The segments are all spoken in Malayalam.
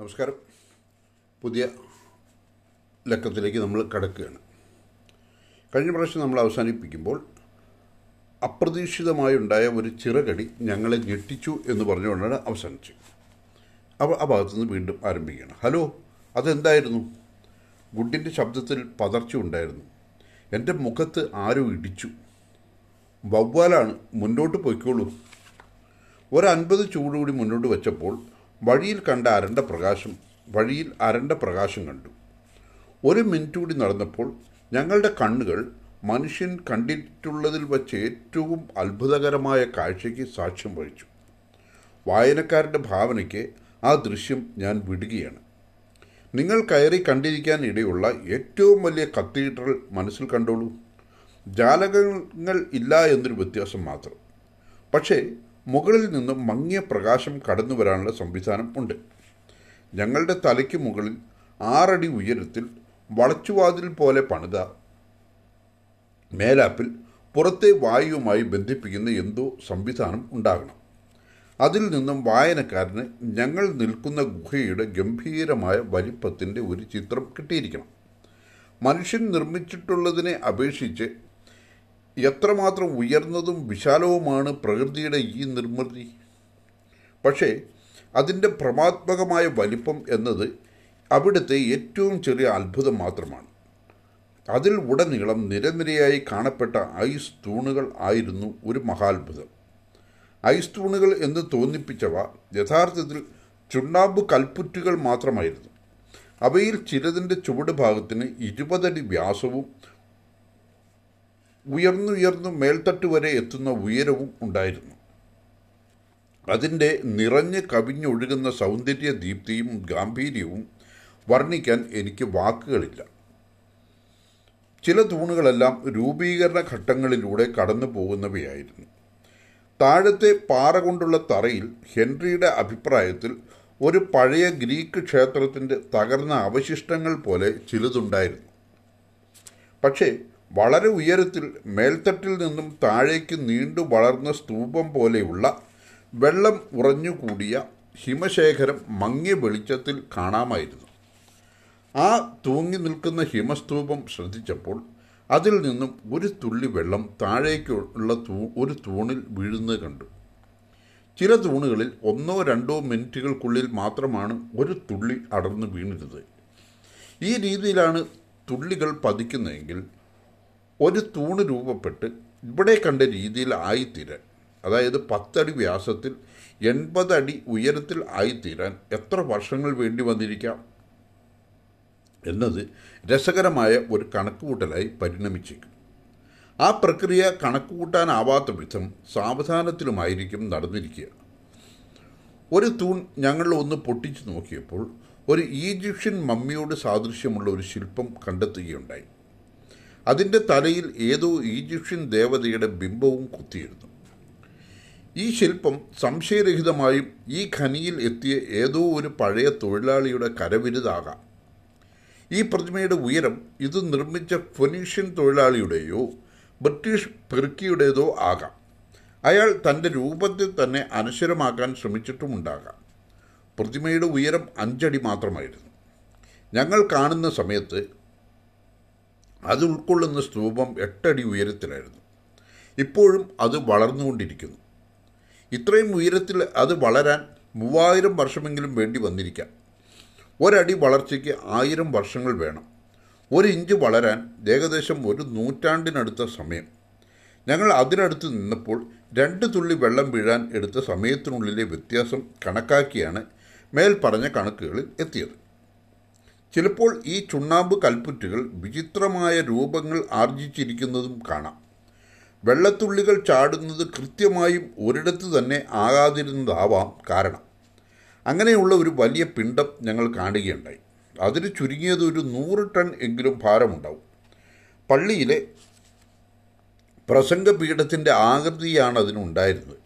നമസ്കാരം. പുതിയ ലക്കത്തിലേക്ക് നമ്മൾ കടക്കുകയാണ്. കഴിഞ്ഞ പ്രാവശ്യം നമ്മൾ അവസാനിപ്പിക്കുമ്പോൾ അപ്രതീക്ഷിതമായി ഉണ്ടായ ഒരു ചിറകടി ഞങ്ങളെ ഞെട്ടിച്ചു എന്ന് പറഞ്ഞുകൊണ്ടാണ് അവസാനിച്ചത്. അപ്പോൾ ആ ഭാഗത്തു നിന്ന് വീണ്ടും ആരംഭിക്കുകയാണ്. ഹലോ അതെന്തായിരുന്നു? ഗുഡിന്റെ ശബ്ദത്തിൽ പതർച്ച ഉണ്ടായിരുന്നു. എന്റെ മുഖത്ത് ആരോ ഇടിച്ചു. വവ്വാലാണ് മുന്നോട്ട് പോയിക്കോളൂ. ഒരൻപത് ചൂടുകൂടി മുന്നോട്ട് വെച്ചപ്പോൾ വഴിയിൽ കണ്ട അരണ്ട പ്രകാശം വഴിയിൽ അരണ്ട പ്രകാശം കണ്ടു. ഒരു മിനിറ്റ് കൂടി നടന്നപ്പോൾ ഞങ്ങളുടെ കണ്ണുകൾ മനുഷ്യൻ കണ്ടിട്ടുള്ളതിൽ വച്ച് ഏറ്റവും അത്ഭുതകരമായ കാഴ്ചയ്ക്ക് സാക്ഷ്യം വഹിച്ചു. വായനക്കാരുടെ ഭാവനയ്ക്ക് ആ ദൃശ്യം ഞാൻ വിടുകയാണ്. നിങ്ങൾ കയറി കണ്ടിരിക്കാൻ ഇടയുള്ള ഏറ്റവും വലിയ കത്തീഡ്രൽ മനസ്സിൽ കണ്ടോളൂ. ജാലകങ്ങൾ ഇല്ല എന്നൊരു വ്യത്യാസം മാത്രം. പക്ഷേ മുകളിൽ നിന്നും മങ്ങിയ പ്രകാശം കടന്നു വരാനുള്ള സംവിധാനം ഉണ്ട്. ഞങ്ങളുടെ തലയ്ക്ക് മുകളിൽ ആറടി ഉയരത്തിൽ വളച്ചുവാതിൽ പോലെ പണിത മേലാപ്പിൽ പുറത്തെ വായുവുമായി ബന്ധിപ്പിക്കുന്ന എന്തോ സംവിധാനം ഉണ്ടാകണം. അതിൽ നിന്നും വായനക്കാരന് ഞങ്ങൾ നിൽക്കുന്ന ഗുഹയുടെ ഗംഭീരമായ വലിപ്പത്തിന്റെ ഒരു ചിത്രം കിട്ടിയിരിക്കണം. മനുഷ്യൻ നിർമ്മിച്ചിട്ടുള്ളതിനെ അപേക്ഷിച്ച് എത്രമാത്രം ഉയർന്നതും വിശാലവുമാണ് പ്രകൃതിയുടെ ഈ നിർമ്മിതി. പക്ഷേ അതിന്റെ പ്രമാത്മകമായ വലിപ്പം എന്നത് അവിടുത്തെ ഏറ്റവും ചെറിയ അത്ഭുതം മാത്രമാണ്. അതിൽ ഉടനീളം നിരനിരയായി കാണപ്പെട്ട ഐസ് തൂണുകൾ ആയിരുന്നു ഒരു മഹാത്ഭുതം. ഐസ് തൂണുകൾ എന്ന് തോന്നിപ്പിച്ചവ യഥാർത്ഥത്തിൽ ചുണ്ണാമ്പ് കൽപ്പുറ്റുകൾ മാത്രമായിരുന്നു. അവയിൽ ചിലതിന്റെ ചുവട് ഭാഗത്തിന് ഇരുപതടി വ്യാസവും ഉയർന്നുയർന്നു മേൽത്തട്ട് വരെ എത്തുന്ന ഉയരവും ഉണ്ടായിരുന്നു. അതിന്റെ നിറഞ്ഞ് കവിഞ്ഞൊഴുകുന്ന സൗന്ദര്യ ദീപ്തിയും ഗാംഭീര്യവും വർണിക്കാൻ എനിക്ക് വാക്കുകളില്ല. ചില തൂണുകളെല്ലാം രൂപീകരണ ഘട്ടങ്ങളിലൂടെ കടന്നു പോകുന്നവയായിരുന്നു. താഴത്തെ പാറ കൊണ്ടുള്ള തറയിൽ ഹെൻറിയുടെ അഭിപ്രായത്തിൽ ഒരു പഴയ ഗ്രീക്ക് ക്ഷേത്രത്തിന്റെ തകർന്ന അവശിഷ്ടങ്ങൾ പോലെ ചിലതുണ്ടായിരുന്നു. പക്ഷേ വളരെ ഉയരത്തിൽ മേൽത്തട്ടിൽ നിന്നും താഴേക്ക് നീണ്ടു വളർന്ന സ്തൂപം പോലെയുള്ള വെള്ളം ഉറഞ്ഞുകൂടിയ ഹിമശേഖരം മങ്ങിയ വെളിച്ചത്തിൽ കാണാമായിരുന്നു. ആ തൂങ്ങി നിൽക്കുന്ന ഹിമസ്തൂപം ശ്രദ്ധിച്ചപ്പോൾ അതിൽ നിന്നും ഒരു തുള്ളി വെള്ളം താഴേക്കുള്ള തൂ ഒരു തൂണിൽ വീഴുന്നത് കണ്ടു. ചില തൂണുകളിൽ ഒന്നോ രണ്ടോ മിനിറ്റുകൾക്കുള്ളിൽ മാത്രമാണ് ഒരു തുള്ളി അടർന്നു വീണിരുന്നത്. ഈ രീതിയിലാണ് തുള്ളികൾ പതിക്കുന്നതെങ്കിൽ ഒരു തൂണ് രൂപപ്പെട്ട് ഇവിടെ കണ്ട രീതിയിൽ ആയിത്തീരാൻ അതായത് പത്തടി വ്യാസത്തിൽ എൺപതടി ഉയരത്തിൽ ആയിത്തീരാൻ എത്ര വർഷങ്ങൾ വേണ്ടി വന്നിരിക്കാം എന്നത് രസകരമായ ഒരു കണക്കുകൂട്ടലായി പരിണമിച്ചേക്കും. ആ പ്രക്രിയ കണക്കുകൂട്ടാനാവാത്ത വിധം സാവധാനത്തിലുമായിരിക്കും നടന്നിരിക്കുക. ഒരു തൂൺ ഞങ്ങൾ ഒന്ന് പൊട്ടിച്ചു നോക്കിയപ്പോൾ ഒരു ഈജിപ്ഷ്യൻ മമ്മിയോട് സാദൃശ്യമുള്ള ഒരു ശില്പം കണ്ടെത്തുകയുണ്ടായി. അതിന്റെ തലയിൽ ഏതോ ഈജിപ്ഷ്യൻ ദേവതയുടെ ബിംബവും കുത്തിയിരുന്നു. ഈ ശില്പം സംശയരഹിതമായും ഈ ഖനിയിൽ എത്തിയ ഏതോ ഒരു പഴയ തൊഴിലാളിയുടെ കരവിരുതാകാം. ഈ പ്രതിമയുടെ ഉയരം ഇത് നിർമ്മിച്ച ഫൊനീഷ്യൻ തൊഴിലാളിയുടെയോ ബ്രിട്ടീഷ് പെറുക്കിയുടേതോ ആകാം. അയാൾ തന്റെ രൂപത്തിൽ തന്നെ അനശ്വരമാക്കാൻ ശ്രമിച്ചിട്ടുമുണ്ടാകാം. പ്രതിമയുടെ ഉയരം അഞ്ചടി മാത്രമായിരുന്നു. ഞങ്ങൾ കാണുന്ന സമയത്ത് അത് ഉൾക്കൊള്ളുന്ന സ്തൂപം എട്ടടി ഉയരത്തിലായിരുന്നു. ഇപ്പോഴും അത് വളർന്നുകൊണ്ടിരിക്കുന്നു. ഇത്രയും ഉയരത്തിൽ അത് വളരാൻ മൂവായിരം വർഷമെങ്കിലും വേണ്ടി വന്നിരിക്കാം. ഒരടി വളർച്ചയ്ക്ക് ആയിരം വർഷങ്ങൾ വേണം. ഒരു ഇഞ്ച് വളരാൻ ഏകദേശം ഒരു നൂറ്റാണ്ടിനടുത്ത സമയം. ഞങ്ങൾ അതിനടുത്ത് നിന്നപ്പോൾ രണ്ട് തുള്ളി വെള്ളം വീഴാൻ എടുത്ത സമയത്തിനുള്ളിലെ വ്യത്യാസം കണക്കാക്കിയാണ് മേൽ പറഞ്ഞ കണക്കുകളിൽ എത്തിയത്. ചിലപ്പോൾ ഈ ചുണ്ണാമ്പ് കൽപ്പുറ്റുകൾ വിചിത്രമായ രൂപങ്ങൾ ആർജിച്ചിരിക്കുന്നതും കാണാം. വെള്ളത്തുള്ളികൾ ചാടുന്നത് കൃത്യമായും ഒരിടത്ത് തന്നെ ആകാതിരുന്നതാവാം കാരണം. അങ്ങനെയുള്ള ഒരു വലിയ പിണ്ടം ഞങ്ങൾ കാണുകയുണ്ടായി. അതിന് ചുരുങ്ങിയത് ഒരു നൂറ് ടൺ എങ്കിലും ഭാരമുണ്ടാവും. പള്ളിയിലെ പ്രസംഗപീഠത്തിന്റെ ആകൃതിയാണ് അതിനുണ്ടായിരുന്നത്.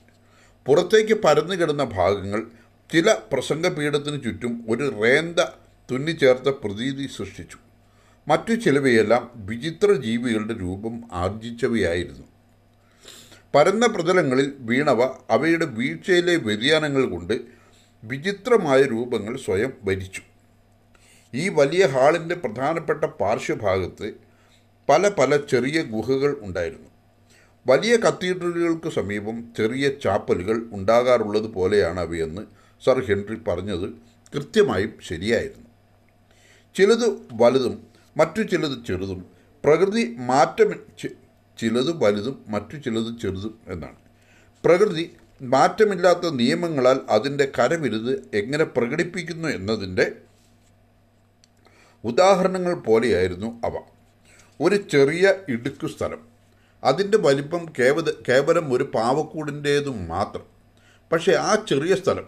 പുറത്തേക്ക് പരന്നു കിടന്ന ഭാഗങ്ങൾ ചില പ്രസംഗപീഠത്തിന് ചുറ്റും ഒരു റേന്ത തുന്നിച്ചേർത്ത പ്രതീതി സൃഷ്ടിച്ചു. മറ്റു ചിലവയെല്ലാം വിചിത്ര ജീവികളുടെ രൂപം ആർജിച്ചവയായിരുന്നു. പരന്ന പ്രതലങ്ങളിൽ വീണവ അവയുടെ വീഴ്ചയിലെ വ്യതിയാനങ്ങൾ കൊണ്ട് വിചിത്രമായ രൂപങ്ങൾ സ്വയം ഭരിച്ചു. ഈ വലിയ ഹാളിന്റെ പ്രധാനപ്പെട്ട പാർശ്വഭാഗത്ത് പല പല ചെറിയ ഗുഹകൾ ഉണ്ടായിരുന്നു. വലിയ കത്തീഡ്രലുകൾക്ക് സമീപം ചെറിയ ചാപ്പലുകൾ ഉണ്ടാകാറുള്ളത് പോലെയാണ് അവയെന്ന് സർ ഹെൻറി പറഞ്ഞത് കൃത്യമായും ശരിയായിരുന്നു. ചിലത് വലുതും മറ്റു ചിലത് ചെറുതും. പ്രകൃതി മാറ്റം ചിലത് വലുതും മറ്റു ചിലത് ചെറുതും എന്നാണ്. പ്രകൃതി മാറ്റമില്ലാത്ത നിയമങ്ങളാൽ അതിന്റെ കരവിരുത് എങ്ങനെ പ്രകടിപ്പിക്കുന്നു എന്നതിന്റെ ഉദാഹരണങ്ങൾ പോലെയായിരുന്നു അവ. ഒരു ചെറിയ ഇടുക്കു സ്ഥലം. അതിന്റെ വലിപ്പം കേവല കേവലം ഒരു പാവക്കൂടിന്റേതു മാത്രം. പക്ഷേ ആ ചെറിയ സ്ഥലം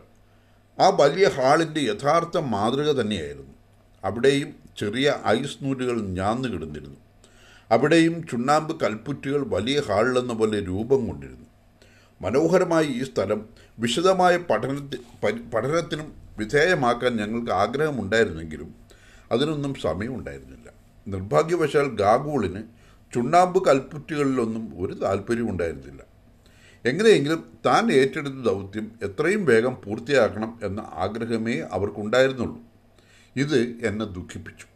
ആ വലിയ ഹാളിന്റെ യഥാർത്ഥ മാതൃക തന്നെയായിരുന്നു. അവിടെയും ചെറിയ ഐസ് നൂലുകൾ ഞാന്നു കിടന്നിരുന്നു. അവിടെയും ചുണ്ണാമ്പ് കൽപ്പുറ്റുകൾ വലിയ ഹാളിലെന്ന പോലെ രൂപം കൊണ്ടിരുന്നു. മനോഹരമായ ഈ സ്ഥലം വിശദമായ പഠനത്തി പഠനത്തിനും വിധേയമാക്കാൻ ഞങ്ങൾക്ക് ആഗ്രഹമുണ്ടായിരുന്നെങ്കിലും അതിനൊന്നും സമയമുണ്ടായിരുന്നില്ല. നിർഭാഗ്യവശാൽ ഗാഗൂളിന് ചുണ്ണാമ്പ് കൽപ്പുറ്റുകളിലൊന്നും ഒരു താല്പര്യമുണ്ടായിരുന്നില്ല എങ്ങനെയെങ്കിലും താൻ ഏറ്റെടുത്ത ദൗത്യം എത്രയും വേഗം പൂർത്തിയാക്കണം എന്ന ആഗ്രഹമേ അവർക്കുണ്ടായിരുന്നുള്ളൂ. ഇത് എന്നെ ദുഃഖിപ്പിച്ചു.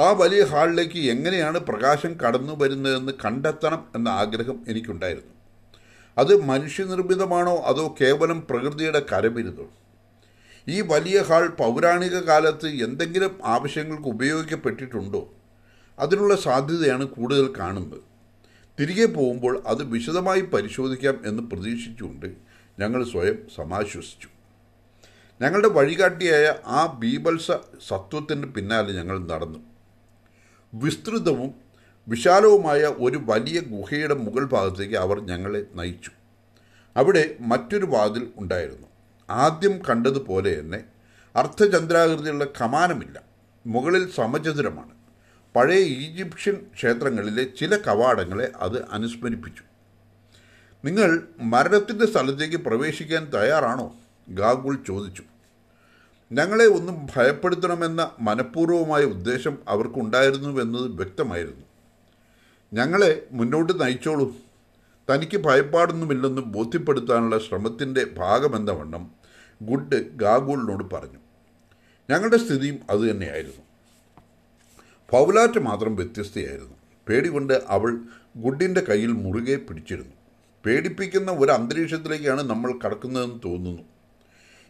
ആ വലിയ ഹാളിലേക്ക് എങ്ങനെയാണ് പ്രകാശം കടന്നു വരുന്നതെന്ന് കണ്ടെത്തണം എന്ന ആഗ്രഹം എനിക്കുണ്ടായിരുന്നു. അത് മനുഷ്യനിർമ്മിതമാണോ അതോ കേവലം പ്രകൃതിയുടെ കരവിരുതോ? ഈ വലിയ ഹാൾ പൗരാണിക കാലത്ത് എന്തെങ്കിലും ആവശ്യങ്ങൾക്ക് ഉപയോഗിക്കപ്പെട്ടിട്ടുണ്ടോ? അതിനുള്ള സാധ്യതയാണ് കൂടുതൽ കാണുന്നത്. തിരികെ പോകുമ്പോൾ അത് വിശദമായി പരിശോധിക്കാം എന്ന് പ്രതീക്ഷിച്ചുകൊണ്ട് ഞങ്ങൾ സ്വയം സമാശ്വസിച്ചു. ഞങ്ങളുടെ വഴികാട്ടിയായ ആ ബീബൽസ സത്വത്തിന് പിന്നാലെ ഞങ്ങൾ നടന്നു. വിസ്തൃതവും വിശാലവുമായ ഒരു വലിയ ഗുഹയുടെ മുകൾ ഭാഗത്തേക്ക് അവർ ഞങ്ങളെ നയിച്ചു. അവിടെ മറ്റൊരു വാതിൽ ഉണ്ടായിരുന്നു. ആദ്യം കണ്ടതുപോലെ തന്നെ അർദ്ധചന്ദ്രാകൃതിയുള്ള കമാനമില്ല. മുകളിൽ സമചതുരമാണ്. പഴയ ഈജിപ്ഷ്യൻ ക്ഷേത്രങ്ങളിലെ ചില കവാടങ്ങളെ അത് അനുസ്മരിപ്പിച്ചു. നിങ്ങൾ മരണത്തിന്റെ സ്ഥലത്തേക്ക് പ്രവേശിക്കാൻ തയ്യാറാണോ? ഗാഗുൾ ചോദിച്ചു. ഞങ്ങളെ ഒന്നും ഭയപ്പെടുത്തണമെന്ന മനഃപൂർവമായ ഉദ്ദേശം അവർക്കുണ്ടായിരുന്നുവെന്നത് വ്യക്തമായിരുന്നു. ഞങ്ങളെ മുന്നോട്ട് നയിച്ചോളൂ. തനിക്ക് ഭയപ്പാടൊന്നുമില്ലെന്ന് ബോധ്യപ്പെടുത്താനുള്ള ശ്രമത്തിന്റെ ഭാഗമെന്ന വണ്ണം ഗുഡ് ഗാഗുളിനോട് പറഞ്ഞു. ഞങ്ങളുടെ സ്ഥിതിയും അതുതന്നെയായിരുന്നു പൗലാറ്റ് മാത്രം വ്യത്യസ്തയായിരുന്നു. പേടി കൊണ്ട് അവൾ ഗുഡിന്റെ കയ്യിൽ മുറുകെ പിടിച്ചിരുന്നു. പേടിപ്പിക്കുന്ന ഒരു അന്തരീക്ഷത്തിലേക്കാണ് നമ്മൾ കടക്കുന്നതെന്ന് തോന്നുന്നു.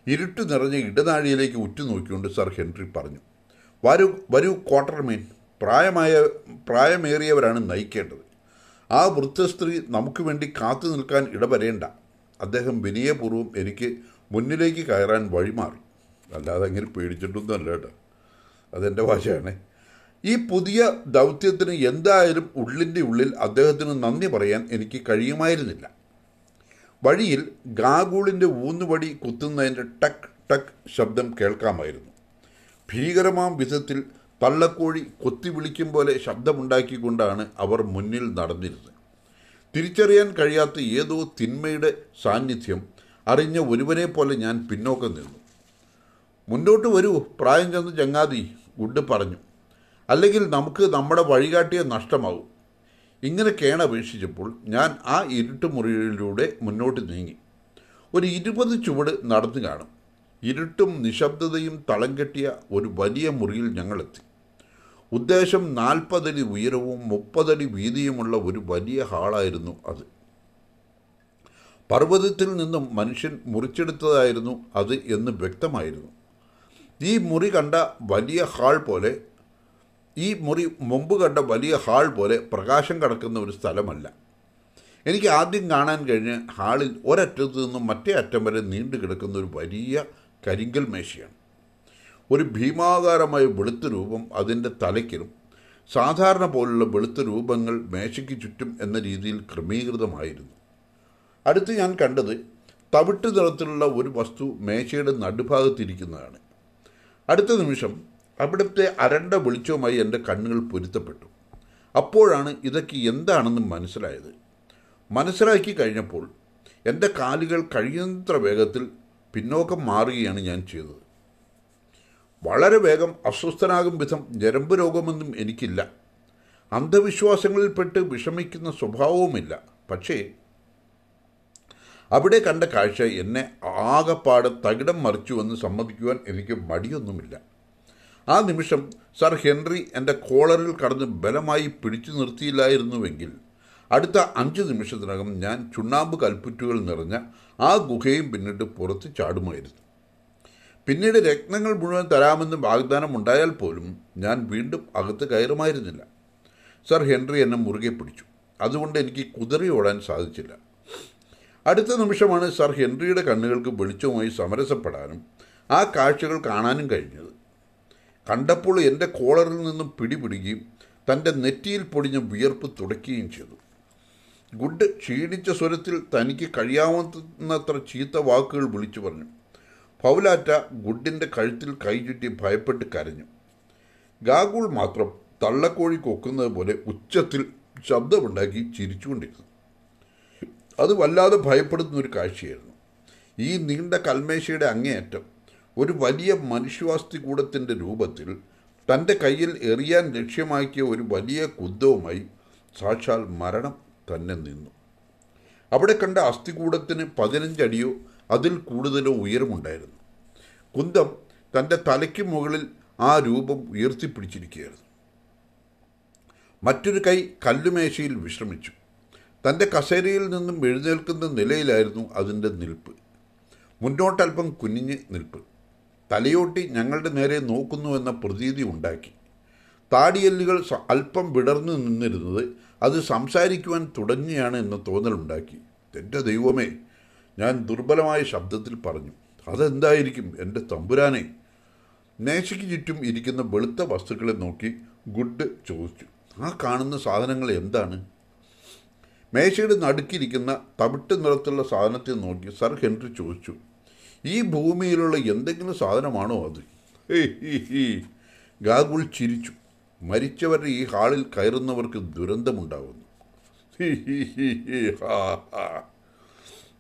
ഇരുട്ട് നിറഞ്ഞ ഇടനാഴിയിലേക്ക് ഉറ്റുനോക്കിക്കൊണ്ട് സർ ഹെൻറി പറഞ്ഞു വരൂ വരൂ ക്വാർട്ടർമേൻ പ്രായമായ പ്രായമേറിയവരാണ് നയിക്കേണ്ടത്. ആ വൃദ്ധ സ്ത്രീ നമുക്ക് വേണ്ടി കാത്തു നിൽക്കാൻ ഇടവരേണ്ട. അദ്ദേഹം വിനയപൂർവം എനിക്ക് മുന്നിലേക്ക് കയറാൻ വഴിമാറി. അല്ലാതെ അങ്ങനെ പേടിച്ചിട്ടൊന്നും അല്ല കേട്ടോ. അതെന്റെ ഭാഷയാണേ. ഈ പുതിയ ദൗത്യത്തിന് എന്തായാലും ഉള്ളിന്റെ ഉള്ളിൽ അദ്ദേഹത്തിന് നന്ദി പറയാൻ എനിക്ക് കഴിയുമായിരുന്നില്ല. വഴിയിൽ ഗാഗൂളിന്റെ ഊന്നുവടി കുത്തുന്നതിന്റെ ടക് ടക് ശബ്ദം കേൾക്കാമായിരുന്നു. ഭീകരമാം വിധത്തിൽ തള്ളക്കോഴി കൊത്തി വിളിക്കും പോലെ ശബ്ദമുണ്ടാക്കിക്കൊണ്ടാണ് അവർ മുന്നിൽ നടന്നിരുന്നത്. തിരിച്ചറിയാൻ കഴിയാത്ത ഏതോ തിന്മയുടെ സാന്നിധ്യം അറിഞ്ഞ ഒരുവനെ പോലെ ഞാൻ പിന്നോക്കം നിന്നു. മുന്നോട്ട് വരൂ പ്രായം ചെന്ന് ചങ്ങാതി ഗുഡ് പറഞ്ഞു. അല്ലെങ്കിൽ നമുക്ക് നമ്മുടെ വഴികാട്ടിയെ നഷ്ടമാവും. ഇങ്ങനെ കേണപേക്ഷിച്ചപ്പോൾ ഞാൻ ആ ഇരുട്ട് ഇരുട്ടുമുറിയിലൂടെ മുന്നോട്ട് നീങ്ങി. ഒരു ഇരുപത് ചുവട് നടന്നു കാണും. ഇരുട്ടും നിശബ്ദതയും തളം കെട്ടിയ ഒരു വലിയ മുറിയിൽ ഞങ്ങളെത്തി. ഉദ്ദേശം നാൽപ്പതടി ഉയരവും മുപ്പതടി വീതിയുമുള്ള ഒരു വലിയ ഹാളായിരുന്നു അത്. പർവതത്തിൽ നിന്നും മനുഷ്യൻ മുറിച്ചെടുത്തതായിരുന്നു അത് എന്ന് വ്യക്തമായിരുന്നു. ഈ മുറി കണ്ട വലിയ ഹാൾ പോലെ ഈ മുറി മുമ്പ് കണ്ട വലിയ ഹാൾ പോലെ പ്രകാശം കടക്കുന്ന ഒരു സ്ഥലമല്ല. എനിക്ക് ആദ്യം കാണാൻ കഴിഞ്ഞ ഹാളിൽ ഒരറ്റത്തു നിന്നും മറ്റേ അറ്റം വരെ നീണ്ടു കിടക്കുന്ന ഒരു വലിയ കരിങ്കൽ മേശയാണ്. ഒരു ഭീമാകാരമായ വെളുത്ത രൂപം അതിന്റെ തലയ്ക്കിലും സാധാരണ പോലുള്ള വെളുത്ത രൂപങ്ങൾ മേശയ്ക്ക് ചുറ്റും എന്ന രീതിയിൽ ക്രമീകൃതമായിരുന്നു. അടുത്ത് ഞാൻ കണ്ടത് തവിട്ട് നിറത്തിലുള്ള ഒരു വസ്തു മേശയുടെ നടുഭാഗത്തിരിക്കുന്നതാണ്. അടുത്ത നിമിഷം അവിടുത്തെ അരണ്ട വെളിച്ചവുമായി എന്റെ കണ്ണുകൾ പൊരുത്തപ്പെട്ടു. അപ്പോഴാണ് ഇതൊക്കെ എന്താണെന്ന് മനസ്സിലായത്. മനസ്സിലാക്കി കഴിഞ്ഞപ്പോൾ എന്റെ കാലുകൾ കഴിയുന്നത്ര വേഗത്തിൽ പിന്നോക്കം മാറുകയാണ് ഞാൻ ചെയ്തത്. വളരെ വേഗം അസ്വസ്ഥനാകും വിധം ഞരമ്പ് രോഗമൊന്നും എനിക്കില്ല. അന്ധവിശ്വാസങ്ങളിൽപ്പെട്ട് വിഷമിക്കുന്ന സ്വഭാവവുമില്ല. പക്ഷേ അവിടെ കണ്ട കാഴ്ച എന്നെ ആകപ്പാട് തകിടം മറിച്ചുവെന്ന് സമ്മതിക്കുവാൻ എനിക്ക് മടിയൊന്നുമില്ല. ആ നിമിഷം സർ ഹെൻറി എന്റെ കോളറിൽ കടന്ന് ബലമായി പിടിച്ചു നിർത്തിയില്ലായിരുന്നുവെങ്കിൽ അടുത്ത അഞ്ച് നിമിഷത്തിനകം ഞാൻ ചുണ്ണാമ്പ് കൽപ്പുറ്റുകൾ നിറഞ്ഞ ആ ഗുഹയും പിന്നിട്ട് പുറത്ത് ചാടുമായിരുന്നു. പിന്നീട് രത്നങ്ങൾ മുഴുവൻ തരാമെന്ന് വാഗ്ദാനം ഉണ്ടായാൽ പോലും ഞാൻ വീണ്ടും അകത്ത് കയറുമായിരുന്നില്ല. സർ ഹെൻറി എന്നെ മുറുകെ പിടിച്ചു. അതുകൊണ്ട് എനിക്ക് കുതിറി ഓടാൻ സാധിച്ചില്ല. അടുത്ത നിമിഷമാണ് സർ ഹെൻറിയുടെ കണ്ണുകൾക്ക് വെളിച്ചവുമായി സമരസപ്പെടാനും ആ കാഴ്ചകൾ കാണാനും കഴിഞ്ഞത്. കണ്ടപ്പോൾ എന്റെ കോളറിൽ നിന്നും പിടിപിടുകയും തന്റെ നെറ്റിയിൽ പൊടിഞ്ഞ വിയർപ്പ് തുടയ്ക്കുകയും ചെയ്തു. ഗുഡ് ക്ഷീണിച്ച സ്വരത്തിൽ തനിക്ക് കഴിയാവുന്നത്ര ചീത്ത വാക്കുകൾ വിളിച്ചു പറഞ്ഞു. പൗലാറ്റ ഗുഡിന്റെ കഴുത്തിൽ കൈചുറ്റി ഭയപ്പെട്ട് കരഞ്ഞു. ഗാഗുൾ മാത്രം തള്ളക്കോഴി കൊക്കുന്നത് പോലെ ഉച്ചത്തിൽ ശബ്ദമുണ്ടാക്കി ചിരിച്ചുകൊണ്ടിരുന്നു. അത് വല്ലാതെ ഭയപ്പെടുന്ന ഒരു കാഴ്ചയായിരുന്നു. ഈ നീണ്ട കൽമേശയുടെ അങ്ങേയറ്റം ഒരു വലിയ മനുഷ്യാസ്തികൂടത്തിന്റെ രൂപത്തിൽ തന്റെ കയ്യിൽ എറിയാൻ ലക്ഷ്യമാക്കിയ ഒരു വലിയ കുന്തവുമായി സാക്ഷാൽ മരണം തന്നെ നിന്നു. അവിടെ കണ്ട അസ്ഥികൂടത്തിന് പതിനഞ്ചടിയോ അതിൽ കൂടുതലോ ഉയരമുണ്ടായിരുന്നു. കുന്തം തന്റെ തലയ്ക്ക് മുകളിൽ ആ രൂപം ഉയർത്തിപ്പിടിച്ചിരിക്കുകയായിരുന്നു. മറ്റൊരു കൈ കല്ലുമേശയിൽ വിശ്രമിച്ചു. തന്റെ കസേരയിൽ നിന്നും എഴുന്നേൽക്കുന്ന നിലയിലായിരുന്നു അതിന്റെ നിൽപ്പ്. മുന്നോട്ടൽപ്പം കുനിഞ്ഞ് നിൽപ്പ്. തലയോട്ടി ഞങ്ങളുടെ നേരെ നോക്കുന്നു എന്ന പ്രതീതി ഉണ്ടാക്കി. താടിയല്ലുകൾ അല്പം വിടർന്നു നിന്നിരുന്നത് അത് സംസാരിക്കുവാൻ തുടങ്ങിയാണ് എന്ന തോന്നലുണ്ടാക്കി. എന്റെ ദൈവമേ ഞാൻ ദുർബലമായ ശബ്ദത്തിൽ പറഞ്ഞു അതെന്തായിരിക്കും എന്റെ തമ്പുരാനെ? നേശയ്ക്ക് ചുറ്റും ഇരിക്കുന്ന വെളുത്ത വസ്തുക്കളെ നോക്കി ഗുഡ് ചോദിച്ചു ആ കാണുന്ന സാധനങ്ങൾ എന്താണ്? മേശയുടെ നടുക്കിരിക്കുന്ന തവിട്ട് നിറത്തുള്ള സാധനത്തെ നോക്കി സർ ഹെൻറി ചോദിച്ചു ഈ ഭൂമിയിലുള്ള എന്തെങ്കിലും സാധനമാണോ അത്. ഗാഗുൾ ചിരിച്ചു. മരിച്ചവരുടെ ഈ ഹാളിൽ കയറുന്നവർക്ക് ദുരന്തമുണ്ടാകുന്നു.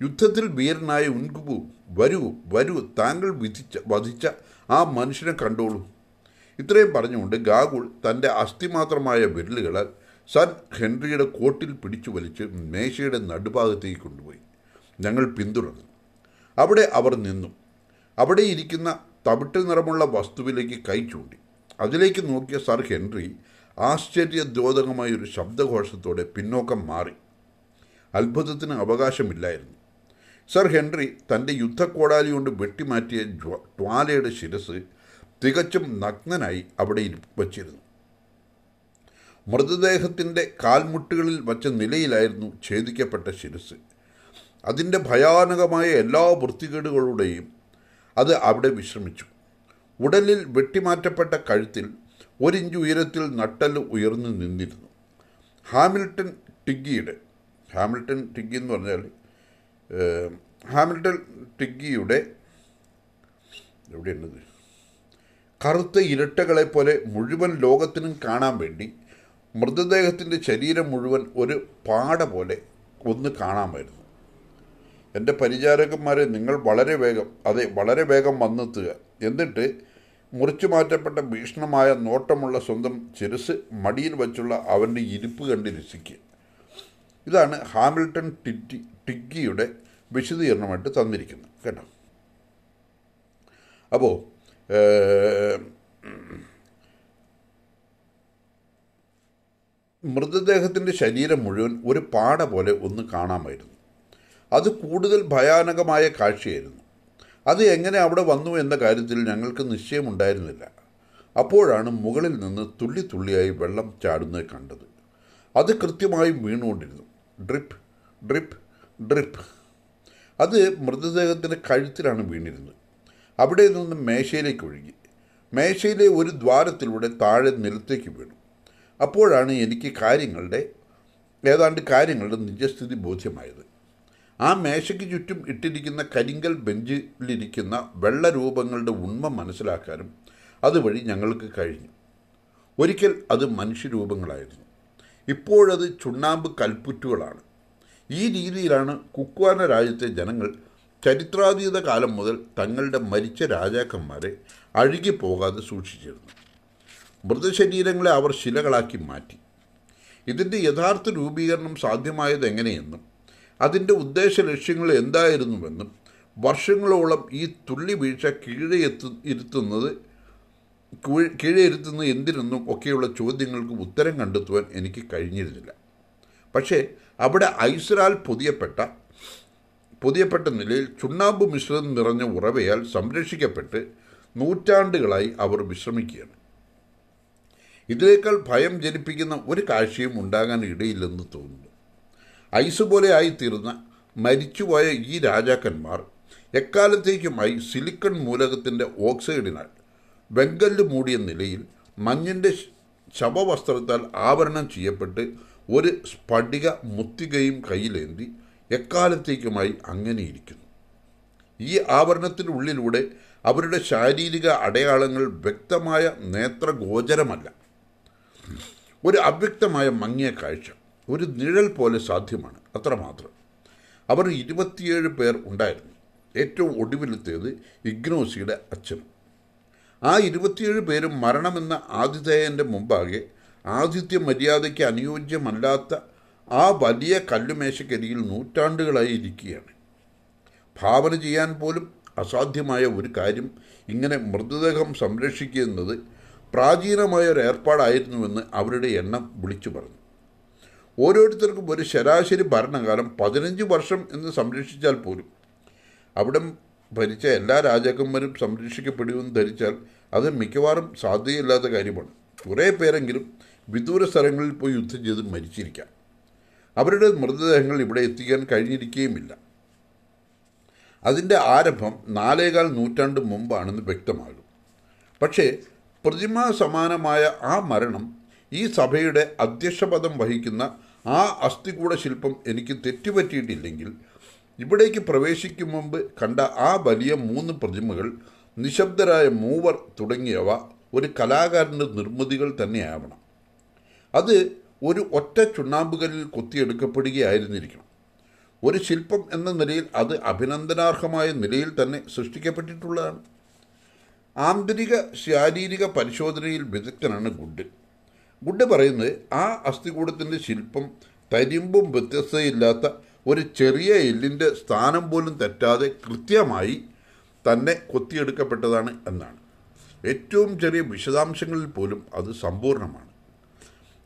യുദ്ധത്തിൽ വീരനായ ഉൻകുബു വരൂ വരൂ താങ്കൾ വിധിച്ച വധിച്ച ആ മനുഷ്യനെ കണ്ടോളൂ. ഇത്രയും പറഞ്ഞുകൊണ്ട് ഗാഗുൾ തന്റെ അസ്ഥിമാത്രമായ വിരലുകളാൽ സർ ഹെൻറിയുടെ കോട്ടിൽ പിടിച്ചു വലിച്ച് മേശയുടെ നടുഭാഗത്തേക്ക് കൊണ്ടുപോയി. ഞങ്ങൾ പിന്തുടർന്നു. അവിടെ അവർ നിന്നു. അവിടെ ഇരിക്കുന്ന തവിട്ട് നിറമുള്ള വസ്തുവിലേക്ക് കൈ ചൂണ്ടി. അതിലേക്ക് നോക്കിയ സർ ഹെൻറി ആശ്ചര്യദ്യോതകമായ ഒരു ശബ്ദഘോഷത്തോടെ പിന്നോക്കം മാറി. അത്ഭുതത്തിന് അവകാശമില്ലായിരുന്നു. സർ ഹെൻറി തന്റെ യുദ്ധക്കോടാലി കൊണ്ട് വെട്ടിമാറ്റിയ ജ്വാലയുടെ ശിരസ് തികച്ചും നഗ്നനായി അവിടെ വച്ചിരുന്നു. മൃതദേഹത്തിന്റെ കാൽമുട്ടുകളിൽ വച്ച നിലയിലായിരുന്നു ഛേദിക്കപ്പെട്ട ശിരസ്. അതിന്റെ ഭയാനകമായ എല്ലാ വൃത്തികേടുകളുടെയും അത് അവിടെ വിശ്രമിച്ചു. ഉടലിൽ വെട്ടിമാറ്റപ്പെട്ട കഴുത്തിൽ ഒരിഞ്ച് ഉയരത്തിൽ നട്ടൽ ഉയർന്നു നിന്നിരുന്നു. ഹാമിൽട്ടൺ ടിഗ്ഗിയുടെ ഹാമിൽട്ടൺ ടിഗ്ഗി എന്ന് പറഞ്ഞാൽ ഹാമിൽട്ടൺ ടിഗ്ഗിയുടെ എവിടെയുള്ളത്? കറുത്ത ഇരട്ടകളെ പോലെ മുഴുവൻ ലോകത്തിനും കാണാൻ വേണ്ടി മൃതദേഹത്തിന്റെ ശരീരം മുഴുവൻ ഒരു പാട പോലെ ഒന്ന് കാണാമായിരുന്നു. എന്റെ പരിചാരകന്മാരെ നിങ്ങൾ വളരെ വേഗം അതെ വളരെ വേഗം വന്നെത്തുക. എന്നിട്ട് മുറിച്ചു മാറ്റപ്പെട്ട ഭീഷണമായ നോട്ടമുള്ള സ്വന്തം ചിരസ് മടിയിൽ വച്ചുള്ള അവന്റെ ഇരിപ്പ് കണ്ട് രസിക്കുക. ഇതാണ് ഹാമിൽട്ടൺ ടിറ്റി ടിഗ്ഗിയുടെ വിശദീകരണമായിട്ട് തന്നിരിക്കുന്നത് കേട്ടോ? അപ്പോൾ മൃതദേഹത്തിന്റെ ശരീരം മുഴുവൻ ഒരു പാട പോലെ ഒന്ന് കാണാമായിരുന്നു. അത് കൂടുതൽ ഭയാനകമായ കാഴ്ചയായിരുന്നു. അത് എങ്ങനെ അവിടെ വന്നു എന്ന കാര്യത്തിൽ ഞങ്ങൾക്ക് നിശ്ചയമുണ്ടായിരുന്നില്ല. അപ്പോഴാണ് മുകളിൽ നിന്ന് തുള്ളി തുള്ളിയായി വെള്ളം ചാടുന്നത് കണ്ടത്. അത് കൃത്യമായി വീണുകൊണ്ടിരുന്നു. Drip drip drip. അത് മൃതദേഹത്തിന്റെ കഴുത്തിലാണ് വീണിരുന്നത്. അവിടെ നിന്ന് മേശയിലേക്ക് ഒഴുകി. മേശയിലെ ഒരു ദ്വാരത്തിലൂടെ താഴെ നിലത്തേക്ക് വീണു. അപ്പോഴാണ് എനിക്ക് കാര്യങ്ങളുടെ ഏതാണ്ട് കാര്യങ്ങളുടെ നിജസ്ഥിതി ബോധ്യമായത്. ആ മേശയ്ക്ക് ചുറ്റും ഇട്ടിരിക്കുന്ന കരിങ്കൽ ബെഞ്ചിലിരിക്കുന്ന വെള്ളരൂപങ്ങളുടെ ഉണ്മ മനസ്സിലാക്കാനും അതുവഴി ഞങ്ങൾക്ക് കഴിഞ്ഞു. ഒരിക്കൽ അത് മനുഷ്യരൂപങ്ങളായിരുന്നു. ഇപ്പോഴത് ചുണ്ണാമ്പ് കൽപ്പുറ്റുകളാണ്. ഈ രീതിയിലാണ് കുക്വാന രാജ്യത്തെ ജനങ്ങൾ ചരിത്രാതീത കാലം മുതൽ തങ്ങളുടെ മരിച്ച രാജാക്കന്മാരെ അഴുകിപ്പോകാതെ സൂക്ഷിച്ചിരുന്നു മൃതശരീരങ്ങളെ അവർ ശിലകളാക്കി മാറ്റി. ഇതിന്റെ യഥാർത്ഥ രൂപീകരണം സാധ്യമായത് എങ്ങനെയെന്നും അതിന്റെ ഉദ്ദേശ ലക്ഷ്യങ്ങൾ എന്തായിരുന്നുവെന്നും വർഷങ്ങളോളം ഈ തുള്ളി വീഴ്ച കീഴെ എത്തു ഇരുത്തുന്നത് കീഴ്- ഇരുത്തുന്നത് എന്തിനെന്നും ഒക്കെയുള്ള ചോദ്യങ്ങൾക്ക് ഉത്തരം കണ്ടെത്തുവാൻ എനിക്ക് കഴിഞ്ഞിരുന്നില്ല. പക്ഷേ അവിടെ ഐസ്രാൽ പൊതിയപ്പെട്ട പൊതിയപ്പെട്ട നിലയിൽ ചുണ്ണാമ്പ് മിശ്രിതം നിറഞ്ഞ ഉറവയാൽ സംരക്ഷിക്കപ്പെട്ട് നൂറ്റാണ്ടുകളായി അവർ വിശ്രമിക്കുകയാണ്. ഇതിനേക്കാൾ ഭയം ജനിപ്പിക്കുന്ന ഒരു കാഴ്ചയും ഉണ്ടാകാൻ ഇടയില്ലെന്ന് തോന്നുന്നു. ഐസ് പോലെ മരിച്ചുപോയ ഈ രാജാക്കന്മാർ എക്കാലത്തേക്കുമായി സിലിക്കൺ മൂലകത്തിന്റെ ഓക്സൈഡിനാൽ വെങ്കല്ല് മൂടിയ നിലയിൽ മഞ്ഞിന്റെ ശവവസ്ത്രത്താൽ ആവരണം ചെയ്യപ്പെട്ട് ഒരു സ്ഫടിക മുത്തികയും കയ്യിലേന്തി എക്കാലത്തേക്കുമായി അങ്ങനെയിരിക്കുന്നു. ഈ ആവരണത്തിനുള്ളിലൂടെ അവരുടെ ശാരീരിക അടയാളങ്ങൾ വ്യക്തമായ നേത്രഗോചരമല്ല. ഒരു അവ്യക്തമായ മങ്ങിയ കാഴ്ച. ഒരു നിഴൽ പോലെ സാധ്യമാണ്. അത്രമാത്രം. അവർ ഇരുപത്തിയേഴ് പേർ ഉണ്ടായിരുന്നു. ഏറ്റവും ഒടുവിലത്തേത് ഇഗ്നോസിയുടെ അച്ഛനും. ആ ഇരുപത്തിയേഴ് പേരും മരണമെന്ന ആതിഥേയന്റെ മുമ്പാകെ ആതിഥ്യ മര്യാദയ്ക്ക് അനുയോജ്യമല്ലാത്ത ആ വലിയ കല്ലുമേശക്കരിയിൽ നൂറ്റാണ്ടുകളായി ഇരിക്കുകയാണ്. ഭാവന ചെയ്യാൻ പോലും അസാധ്യമായ ഒരു കാര്യം ഇങ്ങനെ മൃതദേഹം സംരക്ഷിക്കുന്നത് പ്രാചീനമായ ഒരു ഏർപ്പാടായിരുന്നുവെന്ന് അവരുടെ എണ്ണം വിളിച്ചു പറഞ്ഞു. ഓരോരുത്തർക്കും ഒരു ശരാശരി ഭരണകാലം പതിനഞ്ച് വർഷം എന്ന് സംരക്ഷിച്ചാൽ പോലും. അവിടം ഭരിച്ച എല്ലാ രാജാക്കന്മാരും സംരക്ഷിക്കപ്പെടുമെന്ന് ധരിച്ചാൽ അത് മിക്കവാറും സാധ്യതയില്ലാത്ത കാര്യമാണ്. കുറേ പേരെങ്കിലും വിദൂര സ്ഥലങ്ങളിൽ പോയി യുദ്ധം ചെയ്ത് മരിച്ചിരിക്കാം. അവരുടെ മൃതദേഹങ്ങൾ ഇവിടെ എത്തിക്കാൻ കഴിഞ്ഞിരിക്കുകയുമില്ല അതിന്റെ ആരംഭം നാലേകാൽ നൂറ്റാണ്ട് മുമ്പാണെന്ന് വ്യക്തമാകും. പക്ഷേ പ്രതിമാ സമാനമായ ആ മരണം ഈ സഭയുടെ അധ്യക്ഷപദം വഹിക്കുന്ന ആ അസ്ഥികൂട ശില്പം എനിക്ക് തെറ്റുപറ്റിയിട്ടില്ലെങ്കിൽ ഇവിടേക്ക് പ്രവേശിക്കും മുമ്പ് കണ്ട ആ വലിയ മൂന്ന് പ്രതിമകൾ നിശബ്ദരായ മൂവർ തുടങ്ങിയവ ഒരു കലാകാരന്റെ നിർമ്മിതികൾ തന്നെയാവണം. അത് ഒരു ഒറ്റ ചുണ്ണാമ്പുകല്ലിൽ കൊത്തിയെടുക്കപ്പെടുകയായിരുന്നിരിക്കണം. ഒരു ശില്പം എന്ന നിലയിൽ അത് അഭിനന്ദനാർഹമായ നിലയിൽ തന്നെ സൃഷ്ടിക്കപ്പെട്ടിട്ടുള്ളതാണ്. ആന്തരിക ശാരീരിക പരിശോധനയിൽ വിദഗ്ധനാണ് ഗുഡ് ഗുഡ് പറയുന്നത് ആ അസ്ഥികൂടത്തിന്റെ ശില്പം തരിമ്പും വ്യത്യസ്തയില്ലാത്ത ഒരു ചെറിയ എല്ലിന്റെ സ്ഥാനം പോലും തെറ്റാതെ കൃത്യമായി തന്നെ കൊത്തിയെടുക്കപ്പെട്ടതാണ് എന്നാണ്. ഏറ്റവും ചെറിയ വിശദാംശങ്ങളിൽ പോലും അത് സമ്പൂർണമാണ്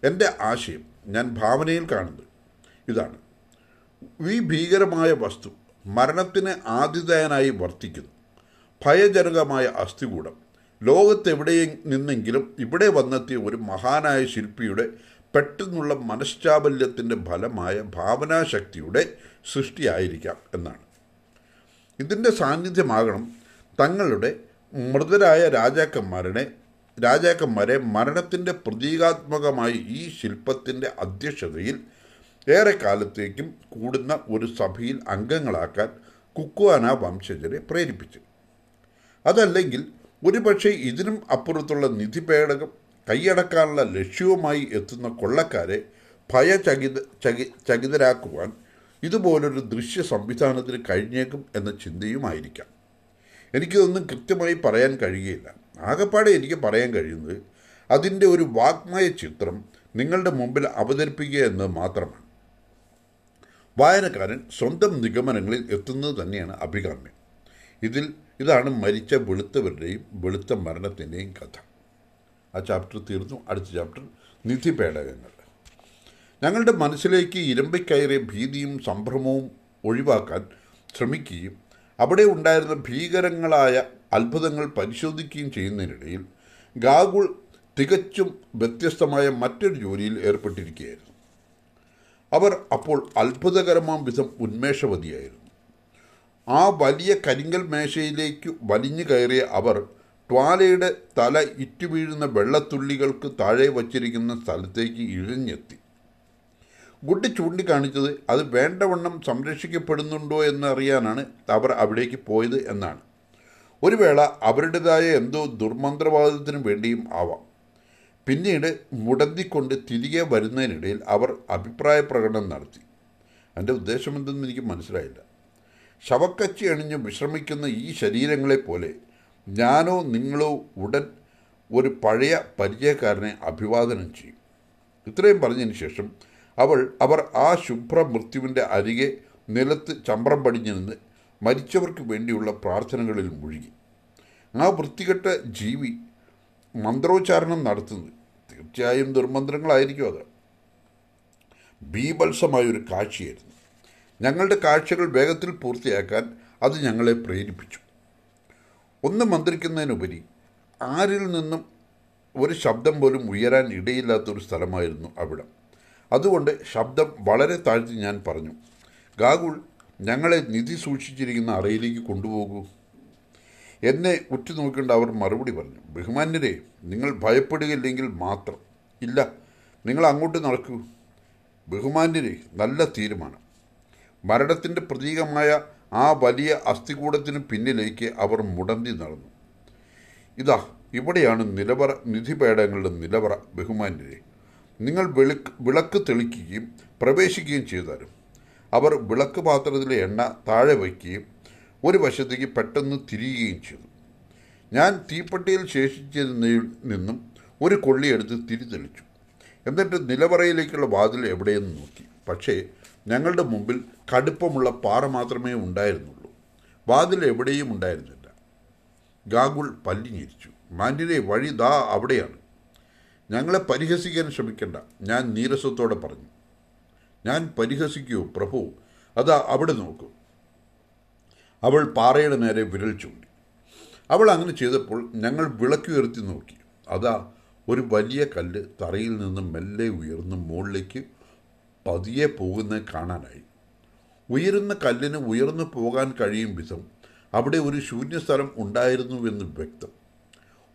എന്റെ ആശയം ഞാൻ ഭാവനയിൽ കാണുന്നത് ഇതാണ്. ഈ ഭീകരമായ വസ്തു മരണത്തിന് ആതിഥേയനായി വർത്തിക്കുന്നു. ഭയജനകമായ അസ്ഥികൂടം. ലോകത്തെവിടെ നിന്നെങ്കിലും ഇവിടെ വന്നെത്തിയ ഒരു മഹാനായ ശില്പിയുടെ പെട്ടെന്നുള്ള മനശ്ചാബല്യത്തിന്റെ ഫലമായ ഭാവനാശക്തിയുടെ സൃഷ്ടിയായിരിക്കാം എന്നാണ്. ഇതിന്റെ സാന്നിധ്യമാകണം തങ്ങളുടെ മൃതരായ രാജാക്കന്മാരുടെ രാജാക്കന്മാരെ മരണത്തിന്റെ പ്രതീകാത്മകമായി ഈ ശില്പത്തിന്റെ അധ്യക്ഷതയിൽ ഏറെക്കാലത്തേക്കും കൂടുന്ന ഒരു സഭയിൽ അംഗങ്ങളാക്കാൻ കുക്കുവാന വംശജരെ പ്രേരിപ്പിച്ചു. അതല്ലെങ്കിൽ ഒരുപക്ഷെ ഇതിനും അപ്പുറത്തുള്ള നിധി പേടകം കൈയടക്കാനുള്ള ലക്ഷ്യവുമായി എത്തുന്ന കൊള്ളക്കാരെ ഭയചകിത ചകി ചകിതരാക്കുവാൻ ഇതുപോലൊരു ദൃശ്യ സംവിധാനത്തിന് കഴിഞ്ഞേക്കും എന്ന ചിന്തയുമായിരിക്കാം. എനിക്കിതൊന്നും കൃത്യമായി പറയാൻ കഴിയുകയില്ല. ആകപ്പാടെ എനിക്ക് പറയാൻ കഴിയുന്നത് അതിന്റെ ഒരു വാഗ്മയ ചിത്രം നിങ്ങളുടെ മുമ്പിൽ അവതരിപ്പിക്കുക എന്ന് മാത്രമാണ്. വായനക്കാരൻ സ്വന്തം നിഗമനങ്ങളിൽ എത്തുന്നത് തന്നെയാണ് അഭികാമ്യം. ഇതിൽ ഇതാണ് മരിച്ച വെളുത്തവരുടെയും വെളുത്ത മരണത്തിന്റെയും കഥ. ആ ചാപ്റ്റർ തീർന്നു. അടുത്ത ചാപ്റ്റർ നിധി പേടകങ്ങൾ. ഞങ്ങളുടെ മനസ്സിലേക്ക് ഇരമ്പിക്കയറിയ ഭീതിയും സംഭ്രമവും ഒഴിവാക്കാൻ ശ്രമിക്കുകയും അവിടെ ഉണ്ടായിരുന്ന ഭീകരങ്ങളായ അത്ഭുതങ്ങൾ പരിശോധിക്കുകയും ചെയ്യുന്നതിനിടയിൽ ഗാഗുൾ തികച്ചും വ്യത്യസ്തമായ മറ്റൊരു ജോലിയിൽ ഏർപ്പെട്ടിരിക്കുകയായിരുന്നു. അവർ അപ്പോൾ അത്ഭുതകരമാം വിധം ഉന്മേഷവതിയായിരുന്നു. ആ വലിയ കരിങ്കൽ മേശയിലേക്ക് വലിഞ്ഞു കയറിയ അവർ ട്വാലയുടെ തല ഇറ്റുവീഴുന്ന വെള്ളത്തുള്ളികൾക്ക് താഴെ വച്ചിരിക്കുന്ന സ്ഥലത്തേക്ക് ഇഴഞ്ഞെത്തി. ഗുഡ് ചൂണ്ടിക്കാണിച്ചത് അത് വേണ്ടവണ്ണം സംരക്ഷിക്കപ്പെടുന്നുണ്ടോ എന്നറിയാനാണ് അവർ അവിടേക്ക് പോയത് എന്നാണ്. ഒരു വേള അവരുടേതായ എന്തോ ദുർമന്ത്രവാദത്തിനു വേണ്ടിയും ആവാം. പിന്നീട് മുടന്തിക്കൊണ്ട് തിരികെ വരുന്നതിനിടയിൽ അവർ അഭിപ്രായ പ്രകടനം നടത്തി. എന്റെ ഉദ്ദേശമെന്തെന്ന് എനിക്ക് മനസ്സിലായില്ല. ശവക്കച്ചി അണിഞ്ഞ് വിശ്രമിക്കുന്ന ഈ ശരീരങ്ങളെപ്പോലെ ഞാനോ നിങ്ങളോ ഉടൻ ഒരു പഴയ പരിചയക്കാരനെ അഭിവാദനം ചെയ്യും. ഇത്രയും പറഞ്ഞതിന് ശേഷം അവൾ അവർ ആ ശുഭ്ര മൃത്യുവിന്റെ അരികെ നിലത്ത് ചമ്പ്രം പടിഞ്ഞു നിന്ന് മരിച്ചവർക്ക് വേണ്ടിയുള്ള പ്രാർത്ഥനകളിൽ മുഴുകി. ആ വൃത്തികെട്ട ജീവി മന്ത്രോച്ചാരണം നടത്തുന്നത് തീർച്ചയായും ദുർമന്ത്രങ്ങളായിരിക്കും അത്. ബീഭത്സമായൊരു കാഴ്ചയായിരുന്നു. ഞങ്ങളുടെ കാഴ്ചകൾ വേഗത്തിൽ പൂർത്തിയാക്കാൻ അത് ഞങ്ങളെ പ്രേരിപ്പിച്ചു. ഒന്ന് മന്ത്രിക്കുന്നതിനുപരി ആരിൽ നിന്നും ഒരു ശബ്ദം പോലും ഉയരാൻ ഇടയില്ലാത്തൊരു സ്ഥലമായിരുന്നു അവിടം. അതുകൊണ്ട് ശബ്ദം വളരെ താഴ്ത്തി ഞാൻ പറഞ്ഞു ഗാഗുൾ ഞങ്ങളെ നിധി സൂക്ഷിച്ചിരിക്കുന്ന അറയിലേക്ക് കൊണ്ടുപോകൂ. എന്നെ ഉറ്റുനോക്കേണ്ട അവർ മറുപടി പറഞ്ഞു ബഹുമാന്യരെ നിങ്ങൾ ഭയപ്പെടുകയില്ലെങ്കിൽ മാത്രം. ഇല്ല നിങ്ങൾ അങ്ങോട്ട് നടക്കൂ. ബഹുമാന്യരെ നല്ല തീരുമാനം. മരണത്തിന്റെ പ്രതീകമായ ആ വലിയ അസ്ഥികൂടത്തിന് പിന്നിലേക്ക് അവർ മുടന്തി നടന്നു. ഇതാ ഇവിടെയാണ് നിലവറ നിധിപേടങ്ങളുടെ നിലവറ ബഹുമാന്യരെ. നിങ്ങൾ വിളക്ക് വിളക്ക് തെളിക്കുകയും പ്രവേശിക്കുകയും ചെയ്താലും അവർ വിളക്ക് പാത്രത്തിലെ എണ്ണ താഴെ വയ്ക്കുകയും ഒരു വശത്തേക്ക് പെട്ടെന്ന് തിരിയുകയും ചെയ്തു. ഞാൻ തീപ്പെട്ടിയിൽ ശേഷിച്ചതിൽ നിന്നും ഒരു കൊള്ളിയെടുത്ത് തിരിതെളിച്ചു. എന്നിട്ട് നിലവറയിലേക്കുള്ള വാതിൽ എവിടെയെന്ന് നോക്കി. പക്ഷേ ഞങ്ങളുടെ മുമ്പിൽ കടുപ്പമുള്ള പാറ മാത്രമേ ഉണ്ടായിരുന്നുള്ളൂ. വാതിൽ എവിടെയും ഉണ്ടായിരുന്നില്ല. ഗാഗുൾ പല്ലിഞ്ഞിരിച്ചു മാൻഡിനെ വഴി ദാ അവിടെയാണ്. ഞങ്ങളെ പരിഹസിക്കാൻ ശ്രമിക്കണ്ട ഞാൻ നീരസത്തോടെ പറഞ്ഞു. ഞാൻ പരിഹസിക്കൂ പ്രഭു. അതാ അവിടെ നോക്കൂ. അവൾ പാറയുടെ നേരെ വിരൽ ചൂണ്ടി. അവൾ അങ്ങനെ ചെയ്തപ്പോൾ ഞങ്ങൾ വിളക്കുയർത്തി നോക്കി. അതാ ഒരു വലിയ കല്ല് തറയിൽ നിന്ന് മെല്ലെ ഉയർന്ന് മുകളിലേക്ക് പതിയെ പോകുന്നത് കാണാനായി. ഉയരുന്ന കല്ലിന് ഉയർന്നു പോകാൻ കഴിയും വിധം അവിടെ ഒരു ശൂന്യസ്ഥലം ഉണ്ടായിരുന്നുവെന്ന് വ്യക്തം.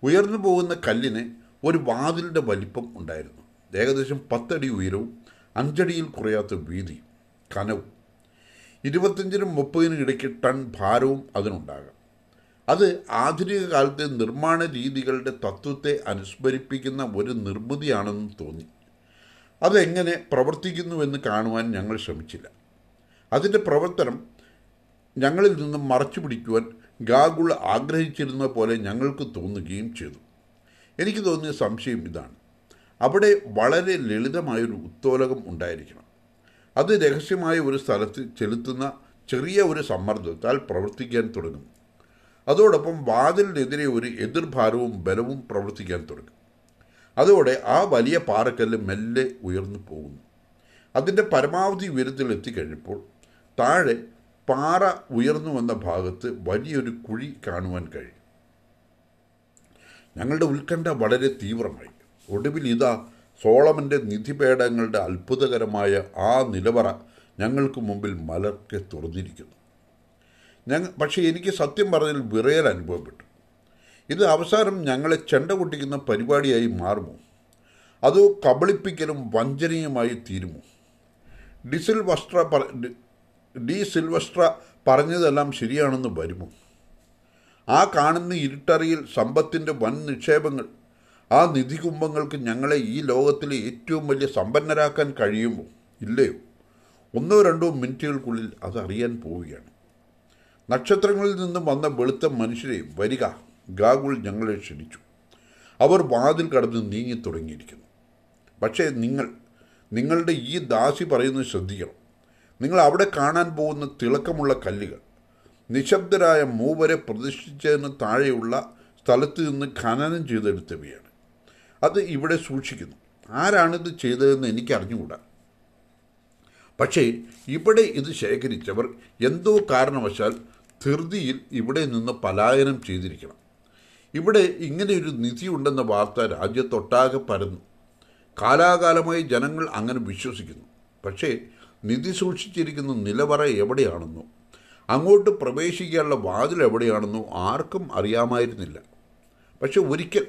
ഉയർന്നു പോകുന്ന കല്ലിന് ഒരു വാതിലിന്റെ വലിപ്പം ഉണ്ടായിരുന്നു. ഏകദേശം പത്തടി ഉയരവും അഞ്ചടിയിൽ കുറയാത്ത വീതിയും കനവും. ഇരുപത്തഞ്ചിനും മുപ്പതിനും ഇടയ്ക്ക് ടൺ ഭാരവും അതിനുണ്ടാകാം. അത് ആധുനിക കാലത്തെ നിർമ്മാണ രീതികളുടെ തത്വത്തെ അനുസ്മരിപ്പിക്കുന്ന ഒരു നിർമ്മിതിയാണെന്ന് തോന്നി. അതെങ്ങനെ പ്രവർത്തിക്കുന്നുവെന്ന് കാണുവാൻ ഞങ്ങൾ ശ്രമിച്ചില്ല. അതിന്റെ പ്രവർത്തനം ഞങ്ങളിൽ നിന്നും മറച്ചു പിടിക്കുവാൻ ഗാഗുൾ ആഗ്രഹിച്ചിരുന്ന പോലെ ഞങ്ങൾക്ക് തോന്നുകയും ചെയ്തു. എനിക്ക് തോന്നിയ സംശയം ഇതാണ്. അവിടെ വളരെ ലളിതമായൊരു ഉത്തോലകം ഉണ്ടായിരിക്കണം. അത് രഹസ്യമായ ഒരു സ്ഥലത്ത് ചെലുത്തുന്ന ചെറിയ ഒരു സമ്മർദ്ദത്താൽ പ്രവർത്തിക്കാൻ തുടങ്ങും. അതോടൊപ്പം വാതിലിനെതിരെ ഒരു എതിർഭാരവും ബലവും പ്രവർത്തിക്കാൻ തുടങ്ങും. അതോടെ ആ വലിയ പാറക്കല്ല് മെല്ലെ ഉയർന്നു പോകുന്നു. അതിന്റെ പരമാവധി ഉയരത്തിൽ എത്തിക്കഴിഞ്ഞപ്പോൾ താഴെ പാറ ഉയർന്നു വന്ന ഭാഗത്ത് വലിയൊരു കുഴി കാണുവാൻ കഴിയും. ഞങ്ങളുടെ ഉത്കണ്ഠ വളരെ തീവ്രമായി. ഒടുവിൽ ഇതാ സോളമന്റെ നിധിപേടങ്ങളുടെ അത്ഭുതകരമായ ആ നിലവറ ഞങ്ങൾക്ക് മുമ്പിൽ മലർക്കെ തുറന്നിരിക്കുന്നു. ഞങ്ങൾ പക്ഷേ എനിക്ക് സത്യം പറഞ്ഞതിൽ വിറയൽ അനുഭവപ്പെട്ടു. ഇത് അവസാനം ഞങ്ങളെ ചെണ്ട പൊട്ടിക്കുന്ന പരിപാടിയായി മാറുമോ? അതോ കബളിപ്പിക്കലും വഞ്ചനീയമായി തീരുമോ? ഡിസിൽ വസ്ത്ര ഡി സിൽവസ്ട്ര പറഞ്ഞതെല്ലാം ശരിയാണെന്ന് വരുമോ? ആ കാണുന്ന ഇരുട്ടറിയിൽ സമ്പത്തിന്റെ വൻ നിക്ഷേപങ്ങൾ ആ നിധികുംഭങ്ങൾക്ക് ഞങ്ങളെ ഈ ലോകത്തിലെ ഏറ്റവും വലിയ സമ്പന്നരാക്കാൻ കഴിയുമോ? ഇല്ലയോ? ഒന്നോ രണ്ടോ മിനിറ്റുകൾക്കുള്ളിൽ അത് അറിയാൻ പോവുകയാണ്. നക്ഷത്രങ്ങളിൽ നിന്നും വന്ന വെളുത്ത മനുഷ്യരെ വരിക. ഗാഗുൾ ഞങ്ങളെ ക്ഷണിച്ചു. അവർ വാതിൽ കടന്ന് നീങ്ങി തുടങ്ങിയിരിക്കുന്നു. പക്ഷേ നിങ്ങൾ നിങ്ങളുടെ ഈ ദാസി പറയുന്നത് ശ്രദ്ധിക്കണം. നിങ്ങൾ അവിടെ കാണാൻ പോകുന്ന തിളക്കമുള്ള കല്ലുകൾ നിശബ്ദരായ മൂവരെ പ്രതിഷ്ഠിച്ചതിന് താഴെയുള്ള സ്ഥലത്ത് നിന്ന് ഖനനം ചെയ്തെടുത്തവയാണ്. അത് ഇവിടെ സൂക്ഷിക്കുന്നു. ആരാണിത് ചെയ്തതെന്ന് എനിക്ക് അറിഞ്ഞുകൂടാ. പക്ഷേ ഇവിടെ ഇത് ശേഖരിച്ചവർ എന്തോ കാരണവശാൽ ധൃതിയിൽ ഇവിടെ നിന്ന് പലായനം ചെയ്തിരിക്കണം. ഇവിടെ ഇങ്ങനെയൊരു നിധിയുണ്ടെന്ന വാർത്ത രാജ്യത്തൊട്ടാകെ പരന്നു. കാലാകാലമായി ജനങ്ങൾ അങ്ങനെ വിശ്വസിക്കുന്നു. പക്ഷേ നിധി സൂക്ഷിച്ചിരിക്കുന്ന നിലവറ എവിടെയാണെന്നോ അങ്ങോട്ട് പ്രവേശിക്കാനുള്ള വാതിൽ എവിടെയാണെന്നോ ആർക്കും അറിയാമായിരുന്നില്ല. പക്ഷെ ഒരിക്കൽ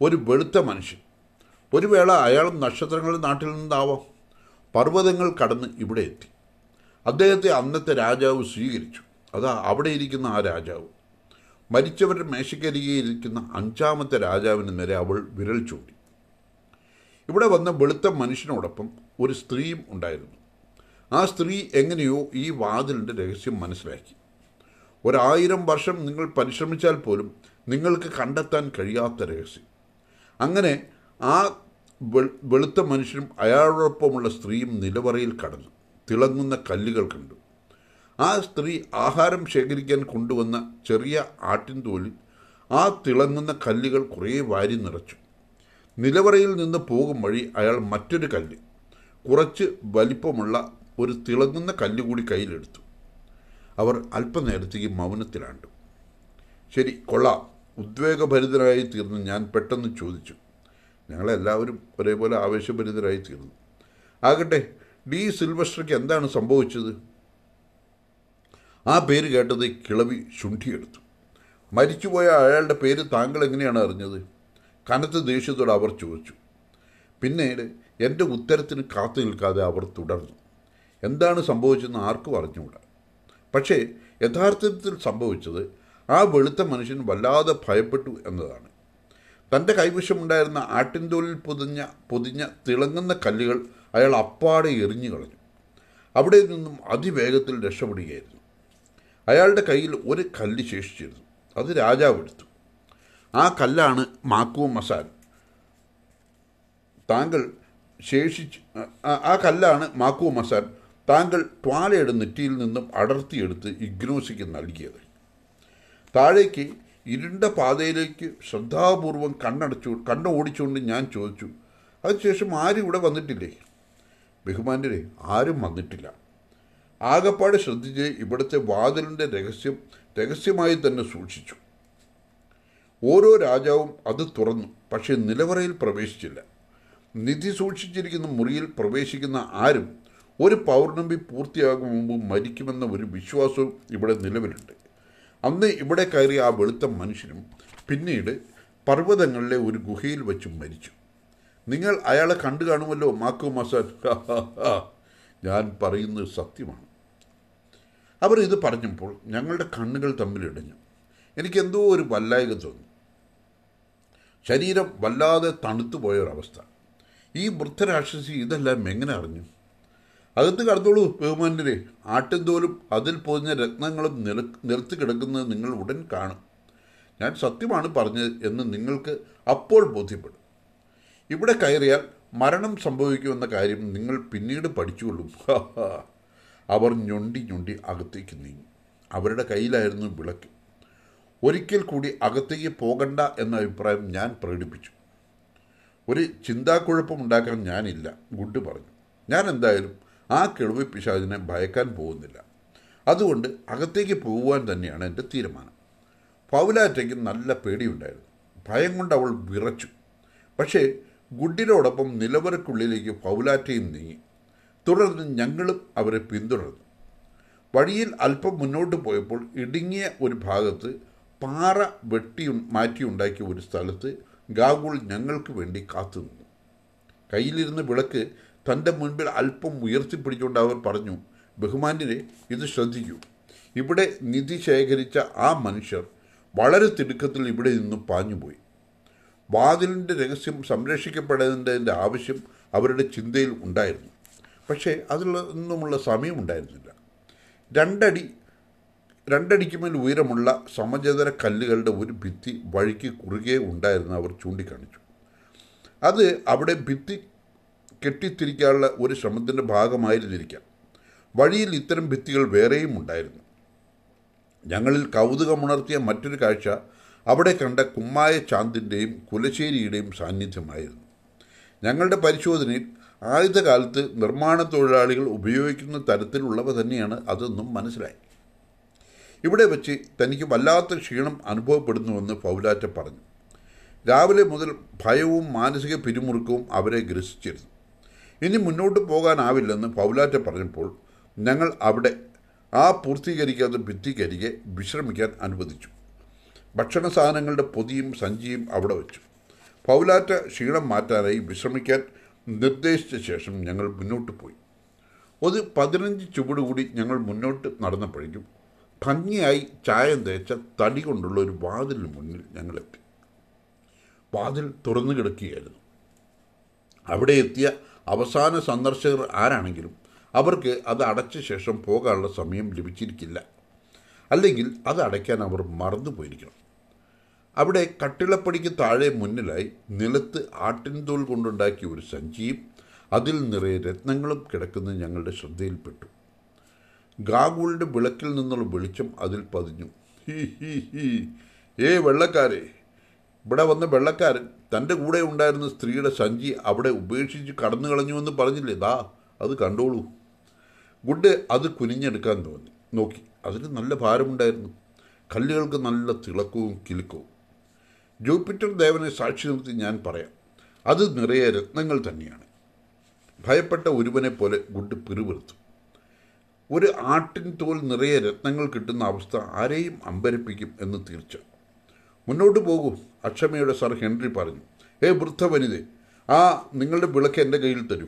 ഒരു വെളുത്ത മനുഷ്യൻ ഒരു വേള അയാൾ നക്ഷത്രങ്ങളുടെ നാട്ടിൽ നിന്നാവാം പർവതങ്ങൾ കടന്ന് ഇവിടെ എത്തി. അദ്ദേഹത്തെ അന്നത്തെ രാജാവ് സ്വീകരിച്ചു. അതാ അവിടെ ഇരിക്കുന്ന ആ രാജാവ്. മരിച്ചവരുടെ മേശക്കരികെ ഇരിക്കുന്ന അഞ്ചാമത്തെ രാജാവിന് നേരെ അവൾ വിരൽ ചൂണ്ടി. ഇവിടെ വന്ന വെളുത്ത മനുഷ്യനോടൊപ്പം ഒരു സ്ത്രീയും ഉണ്ടായിരുന്നു. ആ സ്ത്രീ എങ്ങനെയോ ഈ വാതിലിന്റെ രഹസ്യം മനസ്സിലാക്കി. ഒരായിരം വർഷം നിങ്ങൾ പരിശ്രമിച്ചാൽ പോലും നിങ്ങൾക്ക് കണ്ടെത്താൻ കഴിയാത്ത രഹസ്യം. അങ്ങനെ ആ വെളുത്ത മനുഷ്യനും അയാളോടൊപ്പമുള്ള സ്ത്രീയും നിലവറയിൽ കടന്നു. തിളങ്ങുന്ന കല്ലുകൾ കണ്ടു. ആ സ്ത്രീ ആഹാരം ശേഖരിക്കാൻ കൊണ്ടുവന്ന ചെറിയ ആട്ടിൻതോലിൽ ആ തിളങ്ങുന്ന കല്ലുകൾ കുറേ വാരി നിറച്ചു. നിലവറയിൽ നിന്ന് പോകും വഴി അയാൾ മറ്റൊരു കല്ല് കുറച്ച് വലിപ്പമുള്ള ഒരു തിളങ്ങുന്ന കല്ല് കൂടി കയ്യിലെടുത്തു. അവർ അല്പനേരത്തേക്ക് മൗനത്തിലാണ്ടു. ശരി കൊള്ളാം. ഉദ്വേഗഭരിതരായി തീർന്ന്. ഞാൻ പെട്ടെന്ന് ചോദിച്ചു. ഞങ്ങളെല്ലാവരും ഒരേപോലെ ആവേശഭരിതരായി തീർന്നു. ആകട്ടെ ഡി സിൽവസ്ട്രയ്ക്ക് എന്താണ് സംഭവിച്ചത്? ആ പേര് കേട്ടത് കിളവി ശുണ്ഠിയെടുത്തു. മരിച്ചുപോയ അയാളുടെ പേര് താങ്കൾ എങ്ങനെയാണ് അറിഞ്ഞത്? കനത്ത ദേഷ്യത്തോടെ അവർ ചോദിച്ചു. പിന്നീട് എന്റെ ഉത്തരത്തിന് കാത്തു നിൽക്കാതെ അവർ തുടർന്നു. എന്താണ് സംഭവിച്ചതെന്ന് ആർക്കും അറിഞ്ഞുകൂടാ. പക്ഷേ യഥാർത്ഥത്തിൽ സംഭവിച്ചത് ആ വെളുത്ത മനുഷ്യൻ വല്ലാതെ ഭയപ്പെട്ടു എന്നതാണ്. തന്റെ കൈവശമുണ്ടായിരുന്ന ആട്ടിൻതോലിൽ പൊതിഞ്ഞ പൊതിഞ്ഞ തിളങ്ങുന്ന കല്ലുകൾ അയാൾ അപ്പാടെ എറിഞ്ഞു കളഞ്ഞു അവിടെ നിന്നും അതിവേഗത്തിൽ രക്ഷപ്പെടുകയായിരുന്നു. അയാളുടെ കയ്യിൽ ഒരു കല്ല് ശേഷിച്ചിരുന്നു. അത് രാജാവ് എടുത്തു. ആ കല്ലാണ് മാക്കു മസാൻ. താങ്കൾ ശേഷിച്ച് ആ- കല്ലാണ് മാക്കു മസാൻ താങ്കൾ ട്വാലയുടെ നെറ്റിയിൽ നിന്നും അടർത്തിയെടുത്ത് ഇഗ്നോസിക്ക് നൽകിയത്. താഴേക്ക് ഇരുണ്ട പാതയിലേക്ക് ശ്രദ്ധാപൂർവം കണ്ണടച്ചു കണ്ണോടിച്ചുകൊണ്ട് ഞാൻ ചോദിച്ചു അതിനുശേഷം ആരും ഇവിടെ വന്നിട്ടില്ലേ? ബഹുമാന്റെ ആരും വന്നിട്ടില്ല. ആകപ്പാട് ശ്രദ്ധിച്ച് ഇവിടുത്തെ വാതിലിന്റെ രഹസ്യം രഹസ്യമായി തന്നെ സൂക്ഷിച്ചു. ഓരോ രാജാവും അത് തുറന്നു പക്ഷേ നിലവറയിൽ പ്രവേശിച്ചില്ല. നിധി സൂക്ഷിച്ചിരിക്കുന്ന മുറിയിൽ പ്രവേശിക്കുന്ന ആരും ഒരു പൗർണമി പൂർത്തിയാകും മുമ്പ് മരിക്കുമെന്ന ഒരു വിശ്വാസവും ഇവിടെ നിലവിലുണ്ട്. അന്ന് ഇവിടെ കയറിയ ആ വെളുത്ത മനുഷ്യനും പിന്നീട് പർവതങ്ങളിലെ ഒരു ഗുഹയിൽ വെച്ച് മരിച്ചു. നിങ്ങൾ അയാളെ കണ്ടു കാണുമല്ലോ മാക്കു മസാൻ. ഞാൻ പറയുന്നത് സത്യമാണ്. അവർ ഇത് പറഞ്ഞപ്പോൾ ഞങ്ങളുടെ കണ്ണുകൾ തമ്മിലിടഞ്ഞു എനിക്കെന്തോ ഒരു വല്ലായിക തോന്നി. ശരീരം വല്ലാതെ തണുത്തു പോയൊരവസ്ഥ ഈ വൃദ്ധരാക്ഷസി ഇതെല്ലാം എങ്ങനെ അറിഞ്ഞു? അകത്ത് കടന്നോളൂ ബഹുമാനരെ. ആട്ടിൻതോലും അതിൽ പൊതിഞ്ഞ രത്നങ്ങളും നില നിലത്ത് കിടക്കുന്നത് നിങ്ങൾ ഉടൻ കാണും. ഞാൻ സത്യമാണ് പറഞ്ഞത് എന്ന് നിങ്ങൾക്ക് അപ്പോൾ ബോധ്യപ്പെടും. ഇവിടെ കയറിയാൽ മരണം സംഭവിക്കുമെന്ന കാര്യം നിങ്ങൾ പിന്നീട് പഠിച്ചുകൊള്ളും. അവർ ഞൊണ്ടി ഞൊണ്ടി അകത്തേക്ക് നീങ്ങി. അവരുടെ കയ്യിലായിരുന്നു വിളക്ക്. ഒരിക്കൽ കൂടി അകത്തേക്ക് പോകണ്ട എന്ന അഭിപ്രായം ഞാൻ പ്രകടിപ്പിച്ചു. ഒരു ചിന്താക്കുഴപ്പമുണ്ടാക്കാൻ ഞാനില്ല ഗുഡ് പറഞ്ഞു. ഞാൻ എന്തായാലും ആ കിഴവി പിശാചിനെ ഭയക്കാൻ പോകുന്നില്ല. അതുകൊണ്ട് അകത്തേക്ക് പോകുവാൻ തന്നെയാണ് എന്റെ തീരുമാനം. പൗലാറ്റയ്ക്ക് നല്ല പേടിയുണ്ടായിരുന്നു. ഭയം കൊണ്ട് അവൾ വിറച്ചു. പക്ഷേ ഗുഡിനോടൊപ്പം നിലവറക്കുള്ളിലേക്ക് പൗലാറ്റയും നീങ്ങി. തുടർന്ന് ഞങ്ങളും അവരെ പിന്തുടർന്നു. വഴിയിൽ അല്പം മുന്നോട്ട് പോയപ്പോൾ ഇടുങ്ങിയ ഒരു ഭാഗത്ത് പാറ വെട്ടി മാറ്റിയുണ്ടാക്കിയ ഒരു സ്ഥലത്ത് ഗാഗുൾ ഞങ്ങൾക്ക് വേണ്ടി കാത്തുനിന്നു കയ്യിലിരുന്ന വിളക്ക് തന്റെ മുൻപിൽ അല്പം ഉയർത്തിപ്പിടിച്ചുകൊണ്ട് അവർ പറഞ്ഞു ബഹുമാന്യരെ ഇത് ശ്രദ്ധിക്കൂ. ഇവിടെ നിധി ശേഖരിച്ച ആ മനുഷ്യർ വളരെ തിടുക്കത്തിൽ ഇവിടെ നിന്ന് പാഞ്ഞുപോയി. വാതിലിന്റെ രഹസ്യം സംരക്ഷിക്കപ്പെടേണ്ടതിന്റെ ആവശ്യം അവരുടെ ചിന്തയിൽ ഉണ്ടായിരുന്നു. പക്ഷേ അതിലൊന്നുമുള്ള സമയമുണ്ടായിരുന്നില്ല. രണ്ടടി രണ്ടടിക്ക് മേൽ ഉയരമുള്ള സമചതുര കല്ലുകളുടെ ഒരു ഭിത്തി വഴിക്ക് കുറുകെ ഉണ്ടായിരുന്ന അവർ ചൂണ്ടിക്കാണിച്ചു. അത് അവിടെ ഭിത്തി കെട്ടിത്തിരിക്കാനുള്ള ഒരു ശ്രമത്തിന്റെ ഭാഗമായിരുന്നിരിക്കാം. വഴിയിൽ ഇത്തരം ഭിത്തികൾ വേറെയും ഉണ്ടായിരുന്നു. ഞങ്ങളിൽ കൗതുകമുണർത്തിയ മറ്റൊരു കാഴ്ച അവിടെ കണ്ട കുമ്മായ ചാന്തിന്റെയും കുലശ്ശേരിയുടെയും സാന്നിധ്യമായിരുന്നു. ഞങ്ങളുടെ പരിശോധനയിൽ ആയുധകാലത്ത് നിർമ്മാണ തൊഴിലാളികൾ ഉപയോഗിക്കുന്ന തരത്തിലുള്ളവ തന്നെയാണ് അതെന്നും മനസ്സിലായി. ഇവിടെ വെച്ച് തനിക്ക് വല്ലാത്ത ക്ഷീണം അനുഭവപ്പെടുന്നുവെന്ന് പൗലാറ്റ പറഞ്ഞു. രാവിലെ മുതൽ ഭയവും മാനസിക പിരിമുറുക്കവും അവരെ ഗ്രസിച്ചിരുന്നു. ഇനി മുന്നോട്ട് പോകാനാവില്ലെന്ന് പൗലാറ്റ പറഞ്ഞപ്പോൾ ഞങ്ങൾ അവിടെ ആ പൂർത്തീകരിക്കാത്ത ഭിത്തിക്കരികെ വിശ്രമിക്കാൻ അനുവദിച്ചു. ഭക്ഷണ സാധനങ്ങളുടെ പൊതിയും സഞ്ചിയും അവിടെ വെച്ചു. പൗലാറ്റ ക്ഷീണം മാറ്റാനായി വിശ്രമിക്കാൻ നിർദ്ദേശിച്ച ശേഷം ഞങ്ങൾ മുന്നോട്ട് പോയി. ഒരു പതിനഞ്ച് ചുവട് കൂടി ഞങ്ങൾ മുന്നോട്ട് നടന്നപ്പോഴേക്കും ഭംഗിയായി ചായം തേച്ച തടി കൊണ്ടുള്ള ഒരു വാതിലിന് മുന്നിൽ ഞങ്ങളെത്തി വാതിൽ തുറന്നു കിടക്കുകയായിരുന്നു. അവിടെ എത്തിയ അവസാന സന്ദർശകർ ആരാണെങ്കിലും അവർക്ക് അത് അടച്ച ശേഷം പോകാനുള്ള സമയം ലഭിച്ചിരിക്കില്ല. അല്ലെങ്കിൽ അത് അടയ്ക്കാൻ അവർ മറന്നു പോയിരിക്കണം അവിടെ കട്ടിളപ്പടിക്ക് താഴെ മുന്നിലായി നിലത്ത് ആട്ടിൻതോൽ കൊണ്ടുണ്ടാക്കിയ ഒരു സഞ്ചിയും അതിൽ നിറയെ രത്നങ്ങളും കിടക്കുന്നത് ഞങ്ങളുടെ ശ്രദ്ധയിൽപ്പെട്ടു. ഗാഗുളിന്റെ വിളക്കിൽ നിന്നുള്ള വെളിച്ചം അതിൽ പതിഞ്ഞു. ഏ വെള്ളക്കാരെ. ഇവിടെ വന്ന വെള്ളക്കാരൻ തന്റെ കൂടെ ഉണ്ടായിരുന്ന സ്ത്രീയുടെ സഞ്ചി അവിടെ ഉപേക്ഷിച്ച് കടന്നു കളഞ്ഞുവെന്ന് പറഞ്ഞില്ലേ? ദാ അത് കണ്ടോളൂ. ഗുഡ് അത് കുനിഞ്ഞെടുക്കാൻ തോന്നി. നോക്കി അതിന് നല്ല ഭാരമുണ്ടായിരുന്നു. കല്ലുകൾക്ക് നല്ല തിളക്കവും കിലുക്കവും. ജൂപ്പിറ്റർ ദേവനെ സാക്ഷി നിർത്തി ഞാൻ പറയാം. അത് നിറയെ രത്നങ്ങൾ തന്നെയാണ്. ഭയപ്പെട്ട ഒരുവനെ പോലെ ഗുഡ് പിറുപിറുത്തു. ഒരു ആട്ടിൻ തോൽ നിറയെ രത്നങ്ങൾ കിട്ടുന്ന അവസ്ഥ ആരെയും അമ്പരപ്പിക്കും എന്ന് തീർച്ച. മുന്നോട്ട് പോകൂ അക്ഷമയുടെ സർ ഹെൻറി പറഞ്ഞു. ഏ വൃദ്ധ വനിതേ ആ നിങ്ങളുടെ വിളക്ക് എന്റെ കയ്യിൽ തരൂ.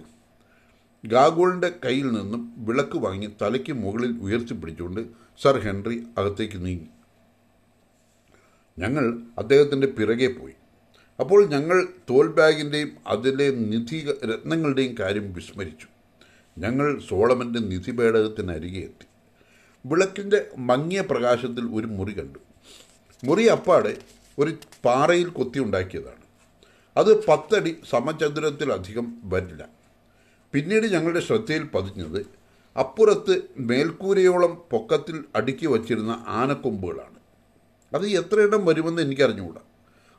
ഗാഗോളിന്റെ കയ്യിൽ നിന്നും വിളക്ക് വാങ്ങി തലയ്ക്ക് മുകളിൽ ഉയർത്തിപ്പിടിച്ചുകൊണ്ട് സർ ഹെൻറി അകത്തേക്ക് നീങ്ങി. ഞങ്ങൾ അദ്ദേഹത്തിന്റെ പിറകെ പോയി. അപ്പോൾ ഞങ്ങൾ തോൽ ബാഗിന്റെയും അതിലെ നിധി രത്നങ്ങളുടെയും കാര്യം വിസ്മരിച്ചു. ഞങ്ങൾ സോളമന്റെ നിധി പേടകത്തിനരികെ എത്തി. വിളക്കിന്റെ മങ്ങിയ പ്രകാശത്തിൽ ഒരു മുറി കണ്ടു. മുറി അപ്പാടെ ഒരു പാറയിൽ കൊത്തി ഉണ്ടാക്കിയതാണ്. അത് പത്തടി സമചതുരത്തിലധികം വരില്ല. പിന്നീട് ഞങ്ങളുടെ ശ്രദ്ധയിൽ പതിഞ്ഞത് അപ്പുറത്ത് മേൽക്കൂരയോളം പൊക്കത്തിൽ അടുക്കി വച്ചിരുന്ന ആനക്കൊമ്പുകളാണ്. അത് ഇടം വരുമെന്ന് എനിക്കറിഞ്ഞുകൂടാ.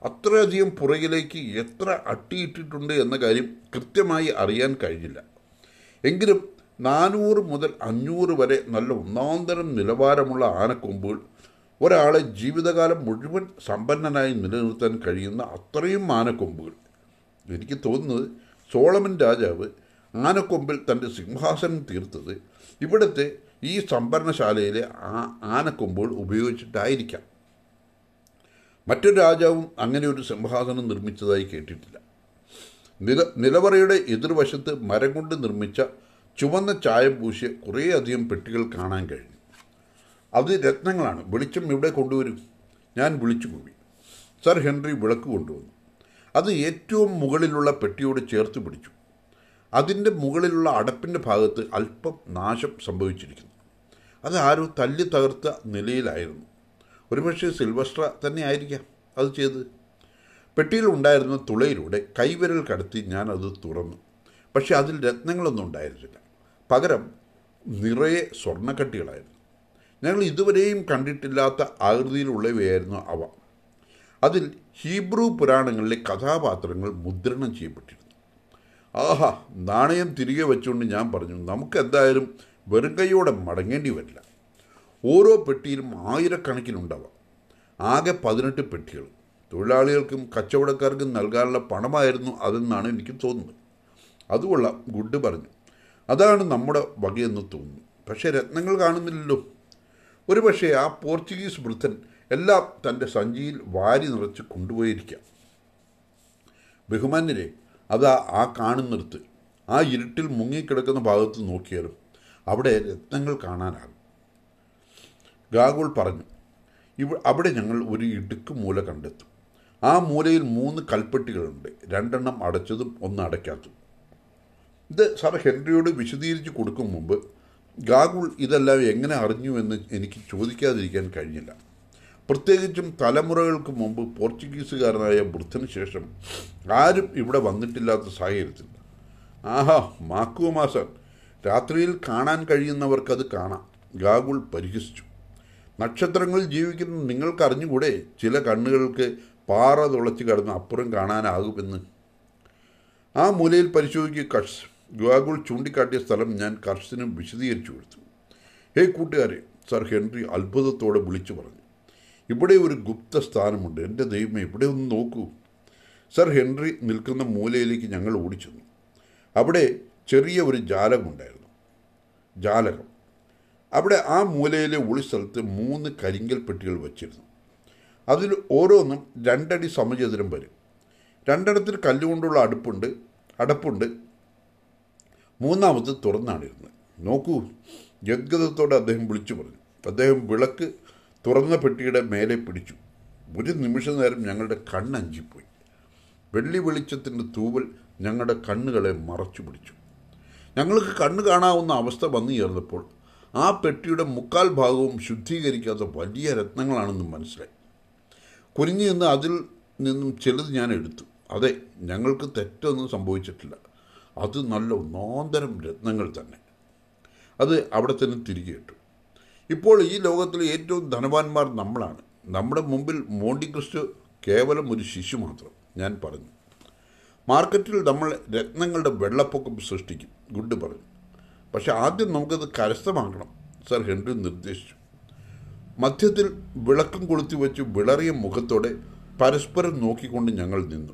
അത്രയധികം പുറകിലേക്ക് എത്ര അട്ടിയിട്ടിട്ടുണ്ട് എന്ന കാര്യം കൃത്യമായി അറിയാൻ കഴിഞ്ഞില്ല. എങ്കിലും നാനൂറ് മുതൽ അഞ്ഞൂറ് വരെ നല്ല ഒന്നാന്തരം നിലവാരമുള്ള ആനക്കൊമ്പുകൾ ഒരാളെ ജീവിതകാലം മുഴുവൻ സമ്പന്നനായി നിലനിർത്താൻ കഴിയുന്ന അത്രയും ആനക്കൊമ്പുകൾ. എനിക്ക് തോന്നുന്നത് സോളമൻ രാജാവ് ആനക്കൊമ്പിൽ തന്റെ സിംഹാസനം തീർത്തത് ഇവിടുത്തെ ഈ സംഭരണശാലയിലെ ആ ആനക്കൊമ്പുകൾ ഉപയോഗിച്ചിട്ടായിരിക്കാം. മറ്റൊരു രാജാവും അങ്ങനെ ഒരു സിംഹാസനം നിർമ്മിച്ചതായി കേട്ടിട്ടില്ല. നില നിലവറയുടെ എതിർവശത്ത് മരം കൊണ്ട് നിർമ്മിച്ച ചുവന്ന ചായം പൂശിയ കുറേയധികം പെട്ടികൾ കാണാൻ കഴിഞ്ഞു. അത് രത്നങ്ങളാണ്. വെളിച്ചം ഇവിടെ കൊണ്ടുവരും. ഞാൻ വിളിച്ചു കൂവി. സർ ഹെൻറി വിളക്ക് കൊണ്ടുവന്നു. അത് ഏറ്റവും മുകളിലുള്ള പെട്ടിയോട് ചേർത്ത് പിടിച്ചു. അതിന്റെ മുകളിലുള്ള അടപ്പിന്റെ ഭാഗത്ത് അല്പം നാശം സംഭവിച്ചിരിക്കുന്നു. അത് ആരോ തല്ലി തകർത്ത നിലയിലായിരുന്നു. ഒരുപക്ഷെ സിൽവസ്ട്ര തന്നെ ആയിരിക്കാം അത് ചെയ്ത്. പെട്ടിയിൽ ഉണ്ടായിരുന്ന തുളയിലൂടെ കൈവിരൽ കടത്തി ഞാൻ അത് തുറന്നു. പക്ഷേ അതിൽ രത്നങ്ങളൊന്നും ഉണ്ടായിരുന്നില്ല. പകരം നിറയെ സ്വർണക്കട്ടികളായിരുന്നു. ഞങ്ങൾ ഇതുവരെയും കണ്ടിട്ടില്ലാത്ത ആകൃതിയിലുള്ളവയായിരുന്നു അവ. അതിൽ ഹീബ്രു പുരാണങ്ങളിലെ കഥാപാത്രങ്ങൾ മുദ്രണം ചെയ്യപ്പെട്ടിരുന്നു. ആഹാ നാണയം തിരികെ വെച്ചുകൊണ്ട് ഞാൻ പറഞ്ഞു നമുക്കെന്തായാലും വെറും കൈയോടെ മടങ്ങേണ്ടി വരില്ല. ഓരോ പെട്ടിയിലും ആയിരക്കണക്കിനുണ്ടാവാം ആകെ പതിനെട്ട് പെട്ടികൾ. തൊഴിലാളികൾക്കും കച്ചവടക്കാർക്കും നൽകാനുള്ള പണമായിരുന്നു അതെന്നാണ് എനിക്ക് തോന്നുന്നത്. അതുകൊള്ള ഗുഡ് പറഞ്ഞു. അതാണ് നമ്മുടെ വകയെന്ന് തോന്നുന്നു. പക്ഷേ രത്നങ്ങൾ കാണുന്നില്ലല്ലോ. ഒരുപക്ഷെ ആ പോർച്ചുഗീസ് വൃദ്ധൻ എല്ലാം തന്റെ സഞ്ചിയിൽ വാരി നിറച്ച് കൊണ്ടുപോയിരിക്കാം. ബഹുമാന്യരെ അതാ ആ കാണുന്നിടത്ത്. ആ ഇരുട്ടിൽ മുങ്ങിക്കിടക്കുന്ന ഭാഗത്ത് നോക്കിയാലും അവിടെ രത്നങ്ങൾ കാണാനാകും ഗാഗുൾ പറഞ്ഞു ഇവ അവിടെ ഞങ്ങൾ ഒരു ഇടുക്ക് മൂല കണ്ടെത്തും. ആ മൂലയിൽ മൂന്ന് കൽപ്പെട്ടികളുണ്ട്. രണ്ടെണ്ണം അടച്ചതും ഒന്ന് അടയ്ക്കാത്തതും ഇത് സാർ ഹെൻറിയോട് വിശദീകരിച്ച് കൊടുക്കും മുമ്പ് ഗാഗുൾ ഇതെല്ലാം എങ്ങനെ അറിഞ്ഞു എന്ന് എനിക്ക് ചോദിക്കാതിരിക്കാൻ കഴിഞ്ഞില്ല. പ്രത്യേകിച്ചും തലമുറകൾക്ക് മുമ്പ് പോർച്ചുഗീസുകാരനായ വൃദ്ധന് ശേഷം ആരും ഇവിടെ വന്നിട്ടില്ലാത്ത സാഹചര്യത്തിൽ. ആഹാ മാക്കുവ മാസർ രാത്രിയിൽ കാണാൻ കഴിയുന്നവർക്കത് കാണാം. ഗാഗുൾ പരിഹസിച്ചു. നക്ഷത്രങ്ങളിൽ ജീവിക്കുന്ന നിങ്ങൾക്ക് അറിഞ്ഞുകൂടെ ചില കണ്ണുകൾക്ക് പാറ തുളച്ച് കടന്ന് അപ്പുറം കാണാനാകുമെന്ന് ആ മൂലയിൽ പരിശോധിക്കുക കർഷ്. ഗുവാഗുൾ ചൂണ്ടിക്കാട്ടിയ സ്ഥലം ഞാൻ കർഷനും വിശദീകരിച്ചു കൊടുത്തു. ഹേ കൂട്ടുകാരെ സർ ഹെൻറി അത്ഭുതത്തോടെ വിളിച്ചു പറഞ്ഞു. ഇവിടെ ഒരു ഗുപ്ത സ്ഥാനമുണ്ട്. എന്റെ ദൈവമേ ഇവിടെ ഒന്ന് നോക്കൂ. സർ ഹെൻറി നിൽക്കുന്ന മൂലയിലേക്ക് ഞങ്ങൾ ഓടിച്ചെന്നു. അവിടെ ചെറിയ ഒരു ജാലകമുണ്ടായിരുന്നു ജാലകം. അവിടെ ആ മൂലയിലെ ഒളിസ്ഥലത്ത് മൂന്ന് കരിങ്കൽ പെട്ടികൾ വച്ചിരുന്നു. അതിൽ ഓരോന്നും രണ്ടടി സമചതുരം വരും. രണ്ടിടത്തിൽ കല്ലുകൊണ്ടുള്ള അടുപ്പുണ്ട് അടപ്പുണ്ട്. മൂന്നാമത് തുറന്നാണിരുന്നത്. നോക്കൂ ജഗ്ഗതത്തോടെ അദ്ദേഹം വിളിച്ചു പറഞ്ഞു. അദ്ദേഹം വിളക്ക് തുറന്ന പെട്ടിയുടെ മേലെ പിടിച്ചു. ഒരു നിമിഷ നേരം ഞങ്ങളുടെ കണ്ണഞ്ചിപ്പോയി വെള്ളി വെളിച്ചത്തിന്റെ തൂവൽ ഞങ്ങളുടെ കണ്ണുകളെ മറച്ചു പിടിച്ചു. ഞങ്ങൾക്ക് കണ്ണ് കാണാവുന്ന അവസ്ഥ വന്നു ചേർന്നപ്പോൾ ആ പെട്ടിയുടെ മുക്കാൽ ഭാഗവും ശുദ്ധീകരിക്കാത്ത വലിയ രത്നങ്ങളാണെന്നും മനസ്സിലായി. കുനിഞ്ഞു നിന്ന് അതിൽ നിന്നും ചിലത് ഞാൻ എടുത്തു. അതെ ഞങ്ങൾക്ക് തെറ്റൊന്നും സംഭവിച്ചിട്ടില്ല. അത് നല്ല ഒന്നാന്തരം രത്നങ്ങൾ തന്നെ. അത് അവിടെ തന്നെ തിരികെ ഇട്ടു. ഇപ്പോൾ ഈ ലോകത്തിലെ ഏറ്റവും ധനവാന്മാർ നമ്മളാണ്. നമ്മുടെ മുമ്പിൽ മോണ്ടി ക്രിസ്റ്റോ കേവലം ഒരു ശിശു മാത്രം ഞാൻ പറഞ്ഞു. മാർക്കറ്റിൽ നമ്മൾ രത്നങ്ങളുടെ വെള്ളപ്പൊക്കം സൃഷ്ടിക്കും ഗുഡ് പറഞ്ഞു. പക്ഷെ ആദ്യം നമുക്കത് കരസ്ഥമാക്കണം. സർ ഹെൻറി നിർദ്ദേശിച്ചു. മധ്യത്തിൽ വിളക്കും കൊളുത്തി വെച്ച് വിളറിയ മുഖത്തോടെ പരസ്പരം നോക്കിക്കൊണ്ട് ഞങ്ങൾ നിന്നു.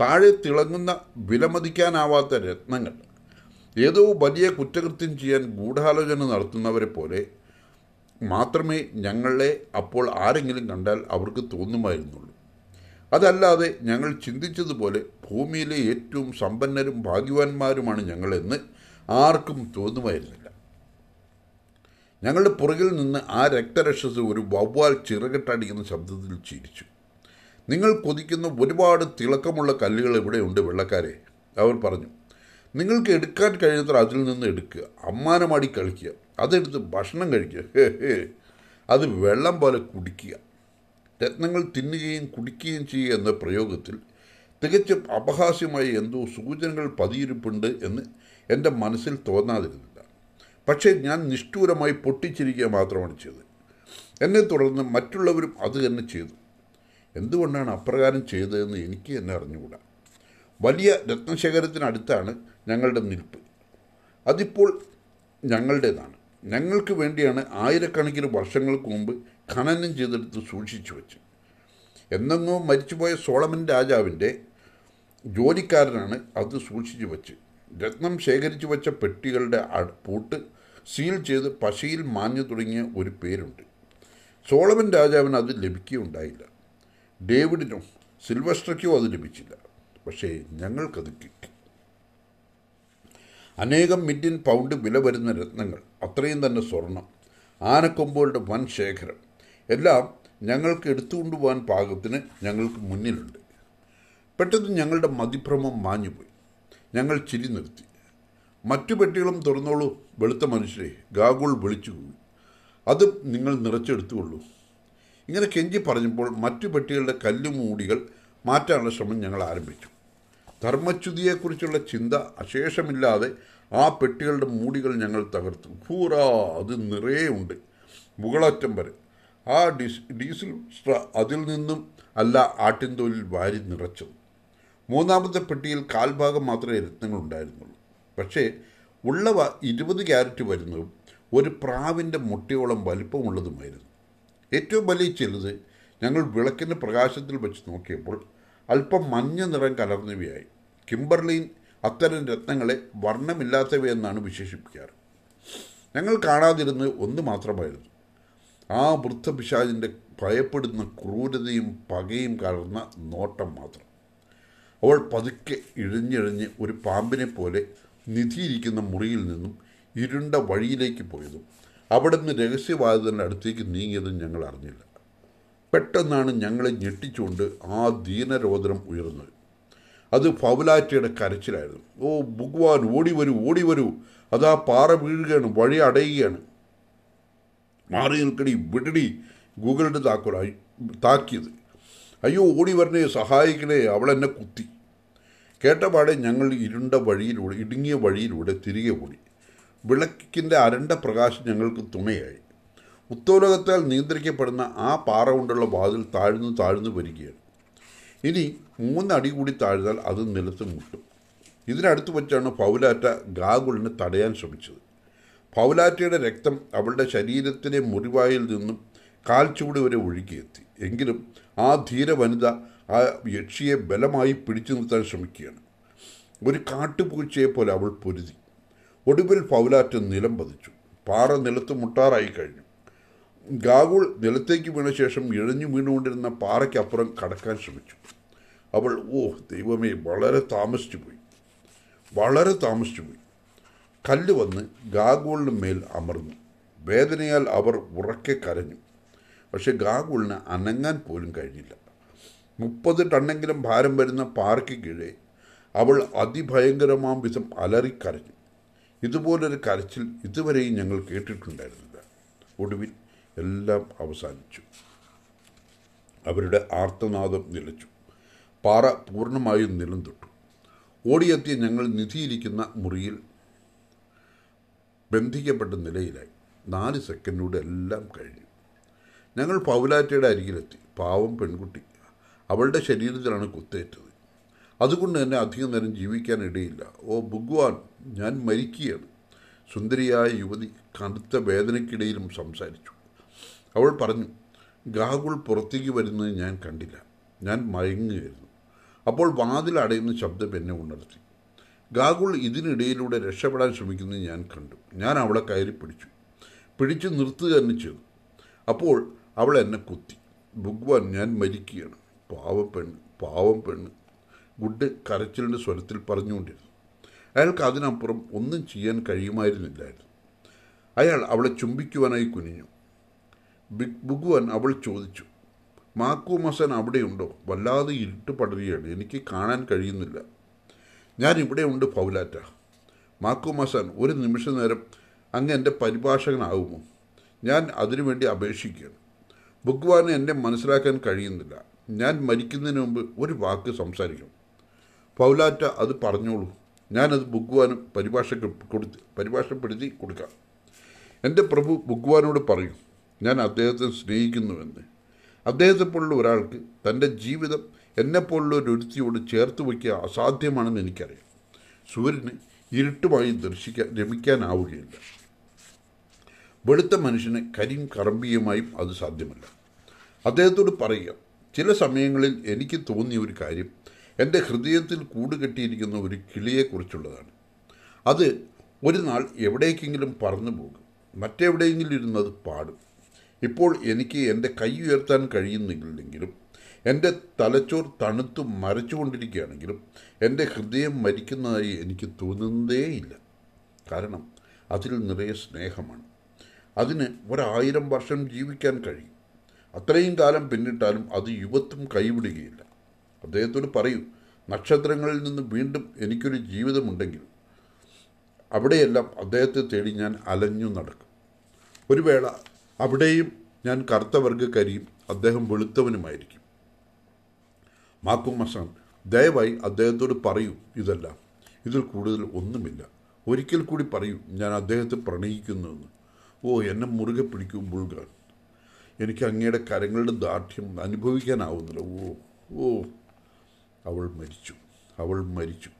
താഴെ തിളങ്ങുന്ന വിലമതിക്കാനാവാത്ത രത്നങ്ങൾ ഏതോ വലിയ കുറ്റകൃത്യം ചെയ്യാൻ ഗൂഢാലോചന നടത്തുന്നവരെ പോലെ മാത്രമേ ഞങ്ങളെ അപ്പോൾ ആരെങ്കിലും കണ്ടാൽ അവർക്ക് തോന്നുമായിരുന്നുള്ളൂ. അതല്ലാതെ ഞങ്ങൾ ചിന്തിച്ചതുപോലെ ഭൂമിയിലെ ഏറ്റവും സമ്പന്നരും ഭാഗ്യവാന്മാരുമാണ് ഞങ്ങളെന്ന് ആർക്കും തോന്നുമായിരുന്നില്ല ഞങ്ങളുടെ പുറകിൽ നിന്ന് ആ രക്തരക്ഷസ് ഒരു വവ്വാൽ ചിറകെട്ടടിക്കുന്ന ശബ്ദത്തിൽ ചിരിച്ചു. നിങ്ങൾ കൊതിക്കുന്ന ഒരുപാട് തിളക്കമുള്ള കല്ലുകൾ ഇവിടെയുണ്ട് വെള്ളക്കാരെ അവർ പറഞ്ഞു. നിങ്ങൾക്ക് എടുക്കാൻ കഴിയുന്നത്ര അതിൽ നിന്ന് എടുക്കുക അമ്മാനമാടി കളിക്കുക അതെടുത്ത് ഭക്ഷണം കഴിക്കുക അത് വെള്ളം പോലെ കുടിക്കുക. രത്നങ്ങൾ തിന്നുകയും കുടിക്കുകയും ചെയ്യുക എന്ന പ്രയോഗത്തിൽ തികച്ചും അപഹാസ്യമായി എന്തോ സൂചനകൾ പതിയിരിപ്പുണ്ട് എന്ന് എന്റെ മനസ്സിൽ തോന്നാതിരുന്നില്ല. പക്ഷേ ഞാൻ നിഷ്ഠൂരമായി പൊട്ടിച്ചിരിക്കുക മാത്രമാണ് ചെയ്തത്. എന്നെ തുടർന്ന് മറ്റുള്ളവരും അത് തന്നെ ചെയ്തു. എന്തുകൊണ്ടാണ് അപ്രകാരം ചെയ്തതെന്ന് എനിക്ക് തന്നെ അറിഞ്ഞുകൂടാ. വലിയ രത്നശേഖരത്തിനടുത്താണ് ഞങ്ങളുടെ നിൽപ്പ്. അതിപ്പോൾ ഞങ്ങളുടേതാണ്. ഞങ്ങൾക്ക് വേണ്ടിയാണ് ആയിരക്കണക്കിന് വർഷങ്ങൾക്ക് മുമ്പ് ഖനനം ചെയ്തെടുത്ത് സൂക്ഷിച്ചു വെച്ച് എന്നെങ്ങോ മരിച്ചുപോയ സോളമൻ രാജാവിന്റെ ജോലിക്കാരനാണ് അത് സൂക്ഷിച്ചു വെച്ച് രത്നം ശേഖരിച്ചു വച്ച പെട്ടികളുടെ പൂട്ട് സീൽ ചെയ്ത് പശയിൽ മാഞ്ഞു തുടങ്ങിയ ഒരു പേരുണ്ട്. സോളമൻ രാജാവിന് അത് ലഭിക്കുകയുണ്ടായില്ല. ഡേവിഡിനോ സിൽവസ്ട്രയ്ക്കോ അത് ലഭിച്ചില്ല. പക്ഷേ ഞങ്ങൾക്കത് കിട്ടി. അനേകം മില്യൺ പൗണ്ട് വില വരുന്ന രത്നങ്ങൾ അത്രയും തന്നെ സ്വർണം ആനക്കൊമ്പുകളുടെ വൻ ശേഖരം എല്ലാം ഞങ്ങൾക്ക് എടുത്തുകൊണ്ടുപോകാൻ പാകത്തിന് ഞങ്ങൾക്ക് മുന്നിലുണ്ട്. പെട്ടെന്ന് ഞങ്ങളുടെ മതിഭ്രമം മാഞ്ഞുപോയി. ഞങ്ങൾ ചിരി നിർത്തി. മറ്റു പെട്ടികളും തുറന്നോളൂ വെളുത്ത മനുഷ്യരെ ഗാഗുൾ വിളിച്ചു കൂടി അതും നിങ്ങൾ നിറച്ചെടുത്തുകൊള്ളൂ. ഇങ്ങനെ കെഞ്ചി പറഞ്ഞപ്പോൾ മറ്റു പെട്ടികളുടെ കല്ലുമൂടികൾ മാറ്റാനുള്ള ശ്രമം ഞങ്ങൾ ആരംഭിച്ചു. ധർമ്മച്യുതിയെക്കുറിച്ചുള്ള ചിന്ത അശേഷമില്ലാതെ ആ പെട്ടികളുടെ മൂടികൾ ഞങ്ങൾ തകർത്തു. ഹൂറാ അത് നിറയെ ഉണ്ട്. മുകളറ്റം വരെ. ആ ഡീസ് ഡീസൽ അതിൽ നിന്നും അല്ല ആട്ടിൻതോലിൽ വാരി നിറച്ചത്. മൂന്നാമത്തെ പെട്ടിയിൽ കാൽഭാഗം മാത്രമേ രത്നങ്ങൾ ഉണ്ടായിരുന്നുള്ളൂ പക്ഷേ ഉള്ളവ ഇരുപത് ക്യാരറ്റ് വരുന്നതും ഒരു പ്രാവിന്റെ മുട്ടയോളം വലിപ്പമുള്ളതുമായിരുന്നു. ഏറ്റവും വലിയ ചിലത് ഞങ്ങൾ വിളക്കിന്റെ പ്രകാശത്തിൽ വെച്ച് നോക്കിയപ്പോൾ അല്പം മഞ്ഞ നിറം കലർന്നവയായി. കിംബർലീൻ അത്തരം രത്നങ്ങളെ വർണമില്ലാത്തവയെന്നാണ് വിശേഷിപ്പിക്കാറ്. ഞങ്ങൾ കാണാതിരുന്നത് ഒന്ന് മാത്രമായിരുന്നു. ആ വൃദ്ധപിശാചിന്റെ ഭയപ്പെടുന്ന ക്രൂരതയും പകയും കലർന്ന നോട്ടം മാത്രം. അവൾ പതുക്കെ ഇഴഞ്ഞിഴഞ്ഞ് ഒരു പാമ്പിനെ പോലെ നിധിയിരിക്കുന്ന മുറിയിൽ നിന്നും ഇരുണ്ട വഴിയിലേക്ക് പോയതും അവിടെ നിന്ന് രഹസ്യവാദത്തിന്റെ അടുത്തേക്ക് നീങ്ങിയതും ഞങ്ങൾ അറിഞ്ഞില്ല. പെട്ടെന്നാണ് ഞങ്ങളെ ഞെട്ടിച്ചുകൊണ്ട് ആ ദീനരോദനം ഉയർന്നത്. അത് ഫൗലാറ്റയുടെ കരച്ചിലായിരുന്നു. ഓ ഭഗവാൻ ഓടി വരൂ ഓടി വരൂ. അതാ പാറ വീഴുകയാണ് വഴി അടയുകയാണ്. മാറി നിൽക്കടി വിടടി ഗൂഗിളിന്റെ താക്കോലായി താക്കിയത്. അയ്യോ ഓടി വരണേ സഹായിക്കണേ അവളെന്നെ കുത്തി. കേട്ടപാടെ ഞങ്ങൾ ഇരുണ്ട വഴിയിലൂടെ ഇടുങ്ങിയ വഴിയിലൂടെ തിരികെ ഓടി. വിളക്കിന്റെ അരണ്ട പ്രകാശം ഞങ്ങൾക്ക് തുണയായി. ഉത്തോലകത്താൽ നിയന്ത്രിക്കപ്പെടുന്ന ആ പാറ കൊണ്ടുള്ള വാതിൽ താഴ്ന്നു താഴ്ന്നു വരികയാണ്. ഇനി മൂന്നടി കൂടി താഴ്ന്നാൽ അത് നിലത്ത് മുട്ടും. ഇതിനടുത്ത് വെച്ചാണ് പൗലാറ്റ ഗാഗുളിനെ തടയാൻ ശ്രമിച്ചത്. പൗലാറ്റയുടെ രക്തം അവളുടെ ശരീരത്തിലെ മുറിവായിൽ നിന്നും കാൽച്ചുവട് വരെ ഒഴുകിയെത്തി. എങ്കിലും ആ ധീര വനിത ആ യക്ഷിയെ ബലമായി പിടിച്ചു നിർത്താൻ ശ്രമിക്കുകയാണ്. ഒരു കാട്ടുപൂച്ചയെ പോലെ അവൾ പൊരുതി. ഒടുവിൽ ഫൗലാറ്റ് നിലം പതിച്ചു. പാറ നിലത്ത് മുട്ടാറായി കഴിഞ്ഞു. ഗാഗുൾ നിലത്തേക്ക് വീണ ശേഷം ഇഴഞ്ഞു വീണുകൊണ്ടിരുന്ന പാറയ്ക്കപ്പുറം കടക്കാൻ ശ്രമിച്ചു. അവൾ ഓ ദൈവമേ വളരെ താമസിച്ചു പോയി. വളരെ താമസിച്ചു പോയി. കല്ല് വന്ന് ഗാഗുളിന് മേൽ അമർന്നു. വേദനയാൽ അവർ ഉറക്കെ കരഞ്ഞു. പക്ഷെ ഗാഗുളിന് അനങ്ങാൻ പോലും കഴിഞ്ഞില്ല. മുപ്പത് ടണ്ണെങ്കിലും ഭാരം വരുന്ന പാറയ്ക്ക് കീഴേ അവൾ അതിഭയങ്കരമാം വിധം അലറിക്കരഞ്ഞു. ഇതുപോലൊരു കരച്ചിൽ ഇതുവരെയും ഞങ്ങൾ കേട്ടിട്ടുണ്ടായിരുന്നില്ല. ഒടുവിൽ എല്ലാം അവസാനിച്ചു. അവരുടെ ആർത്തനാദം നിലച്ചു. പാറ പൂർണമായും നിലം തൊട്ടു. ഓടിയെത്തിയ ഞങ്ങൾ നിധിയിരിക്കുന്ന മുറിയിൽ ബന്ധിക്കപ്പെട്ട നിലയിലായി. നാല് സെക്കൻഡിലൂടെ എല്ലാം കഴിഞ്ഞു. ഞങ്ങൾ പൗലാറ്റയുടെ അരികിലെത്തി. പാവം പെൺകുട്ടി അവളുടെ ശരീരത്തിലാണ് കുത്തേറ്റത്. അതുകൊണ്ട് തന്നെ അധികം നേരം ജീവിക്കാൻ ഇടയില്ല. ഓ ഭഗവാൻ ഞാൻ മരിക്കുകയാണ്. സുന്ദരിയായ യുവതി കടുത്ത വേദനയ്ക്കിടയിലും സംസാരിച്ചു. അവൾ പറഞ്ഞു ഗാഗുൾ പുറത്തേക്ക് വരുന്നത് ഞാൻ കണ്ടില്ല. ഞാൻ മയങ്ങുകയായിരുന്നു. അപ്പോൾ വാതിൽ അടയുന്ന ശബ്ദം എന്നെ ഉണർത്തി. ഗാഗുൾ ഇതിനിടയിലൂടെ രക്ഷപ്പെടാൻ ശ്രമിക്കുന്നത് ഞാൻ കണ്ടു. ഞാൻ അവളെ കയറി പിടിച്ചു. പിടിച്ചു നിർത്തുക തന്നെ ചെയ്തു. അപ്പോൾ അവൾ എന്നെ കുത്തി. ഭഗവാൻ ഞാൻ മരിക്കുകയാണ്. പാവം പെണ് പാവം പെണ്ണ് ഗുഡ് കരച്ചിലിന്റെ സ്വരത്തിൽ പറഞ്ഞുകൊണ്ടിരുന്നു. അയാൾക്ക് അതിനപ്പുറം ഒന്നും ചെയ്യാൻ കഴിയുമായിരുന്നില്ലായിരുന്നു. അയാൾ അവളെ ചുംബിക്കുവാനായി കുനിഞ്ഞു. ബിഗ് ബുഗുവൻ അവൾ ചോദിച്ചു മാക്കുമസൻ അവിടെയുണ്ടോ? വല്ലാതെ ഇരുട്ട് പടരുകയാണ്. എനിക്ക് കാണാൻ കഴിയുന്നില്ല. ഞാൻ ഇവിടെയുണ്ട് പൗലാറ്റ. മാക്കുമസൻ ഒരു നിമിഷ നേരം അങ്ങ് എന്റെ പരിഭാഷകനാകുമോ? ഞാൻ അതിനുവേണ്ടി അപേക്ഷിക്കുകയാണ്. ഭഗവാന് എന്നെ മനസ്സിലാക്കാൻ കഴിയുന്നില്ല. ഞാൻ മരിക്കുന്നതിന് മുമ്പ് ഒരു വാക്ക് സംസാരിക്കണം പൗലാറ്റ അത് പറഞ്ഞോളൂ. ഞാനത് ബുഗ്വാനും പരിഭാഷ കൊടുത്ത് പരിഭാഷപ്പെടുത്തി കൊടുക്കാം. എന്റെ പ്രഭു ബുഗ്വാനോട് പറയും ഞാൻ അദ്ദേഹത്തെ സ്നേഹിക്കുന്നുവെന്ന്. അദ്ദേഹത്തെ പോലുള്ള ഒരാൾക്ക് തന്റെ ജീവിതം എന്നെപ്പോലുള്ള ഒരു ഒരുത്തിയോട് ചേർത്ത് വയ്ക്കുക അസാധ്യമാണെന്ന് എനിക്കറിയാം. സൂര്യന് ഇരുട്ടുമായി ദർശിക്കാൻ രമിക്കാനാവുകയില്ല. വെളുത്ത മനുഷ്യന് കരിയും കറമ്പിയുമായും അത് സാധ്യമല്ല. അദ്ദേഹത്തോട് പറയുക ചില സമയങ്ങളിൽ എനിക്ക് തോന്നിയ ഒരു കാര്യം എന്റെ ഹൃദയത്തിൽ കൂട് കെട്ടിയിരിക്കുന്ന ഒരു കിളിയെക്കുറിച്ചുള്ളതാണ് അത് ഒരു നാൾ എവിടേക്കെങ്കിലും പറന്നു പോകും മറ്റെവിടെയെങ്കിലും ഇരുന്നത് പാടും. ഇപ്പോൾ എനിക്ക് എന്റെ കൈ ഉയർത്താൻ കഴിയുന്നില്ലെങ്കിലും എന്റെ തലച്ചോർ തണുത്തു മരച്ചുകൊണ്ടിരിക്കുകയാണെങ്കിലും എന്റെ ഹൃദയം മരിക്കുന്നതായി എനിക്ക് തോന്നുന്നതേയില്ല. കാരണം അതിൽ നിറയെ സ്നേഹമാണ്. അതിന് ഒരായിരം വർഷം ജീവിക്കാൻ കഴിയും. അത്രയും കാലം പിന്നിട്ടാലും അത് യുവത്വം കൈവിടുകയില്ല. അദ്ദേഹത്തോട് പറയൂ നക്ഷത്രങ്ങളിൽ നിന്ന് വീണ്ടും എനിക്കൊരു ജീവിതമുണ്ടെങ്കിൽ അവിടെയെല്ലാം അദ്ദേഹത്തെ തേടി ഞാൻ അലഞ്ഞു നടക്കും. ഒരു വേള അവിടെയും ഞാൻ കറുത്ത വർഗക്കരിയും അദ്ദേഹം വെളുത്തവനുമായിരിക്കും. മാക്കും മസാൻ ദയവായി അദ്ദേഹത്തോട് പറയൂ ഇതെല്ലാം. ഇതിൽ കൂടുതൽ ഒന്നുമില്ല. ഒരിക്കൽ കൂടി പറയൂ ഞാൻ അദ്ദേഹത്തെ പ്രണയിക്കുന്നുവെന്ന്. ഓ എന്നെ മുറുകെ പിടിക്കും ബുൾഗാൻ. എനിക്ക് അങ്ങയുടെ കരങ്ങളുടെ ദാർഢ്യം അനുഭവിക്കാനാവുന്നില്ല. ഓ ഓ. അവൾ മരിച്ചു. അവൾ മരിച്ചു.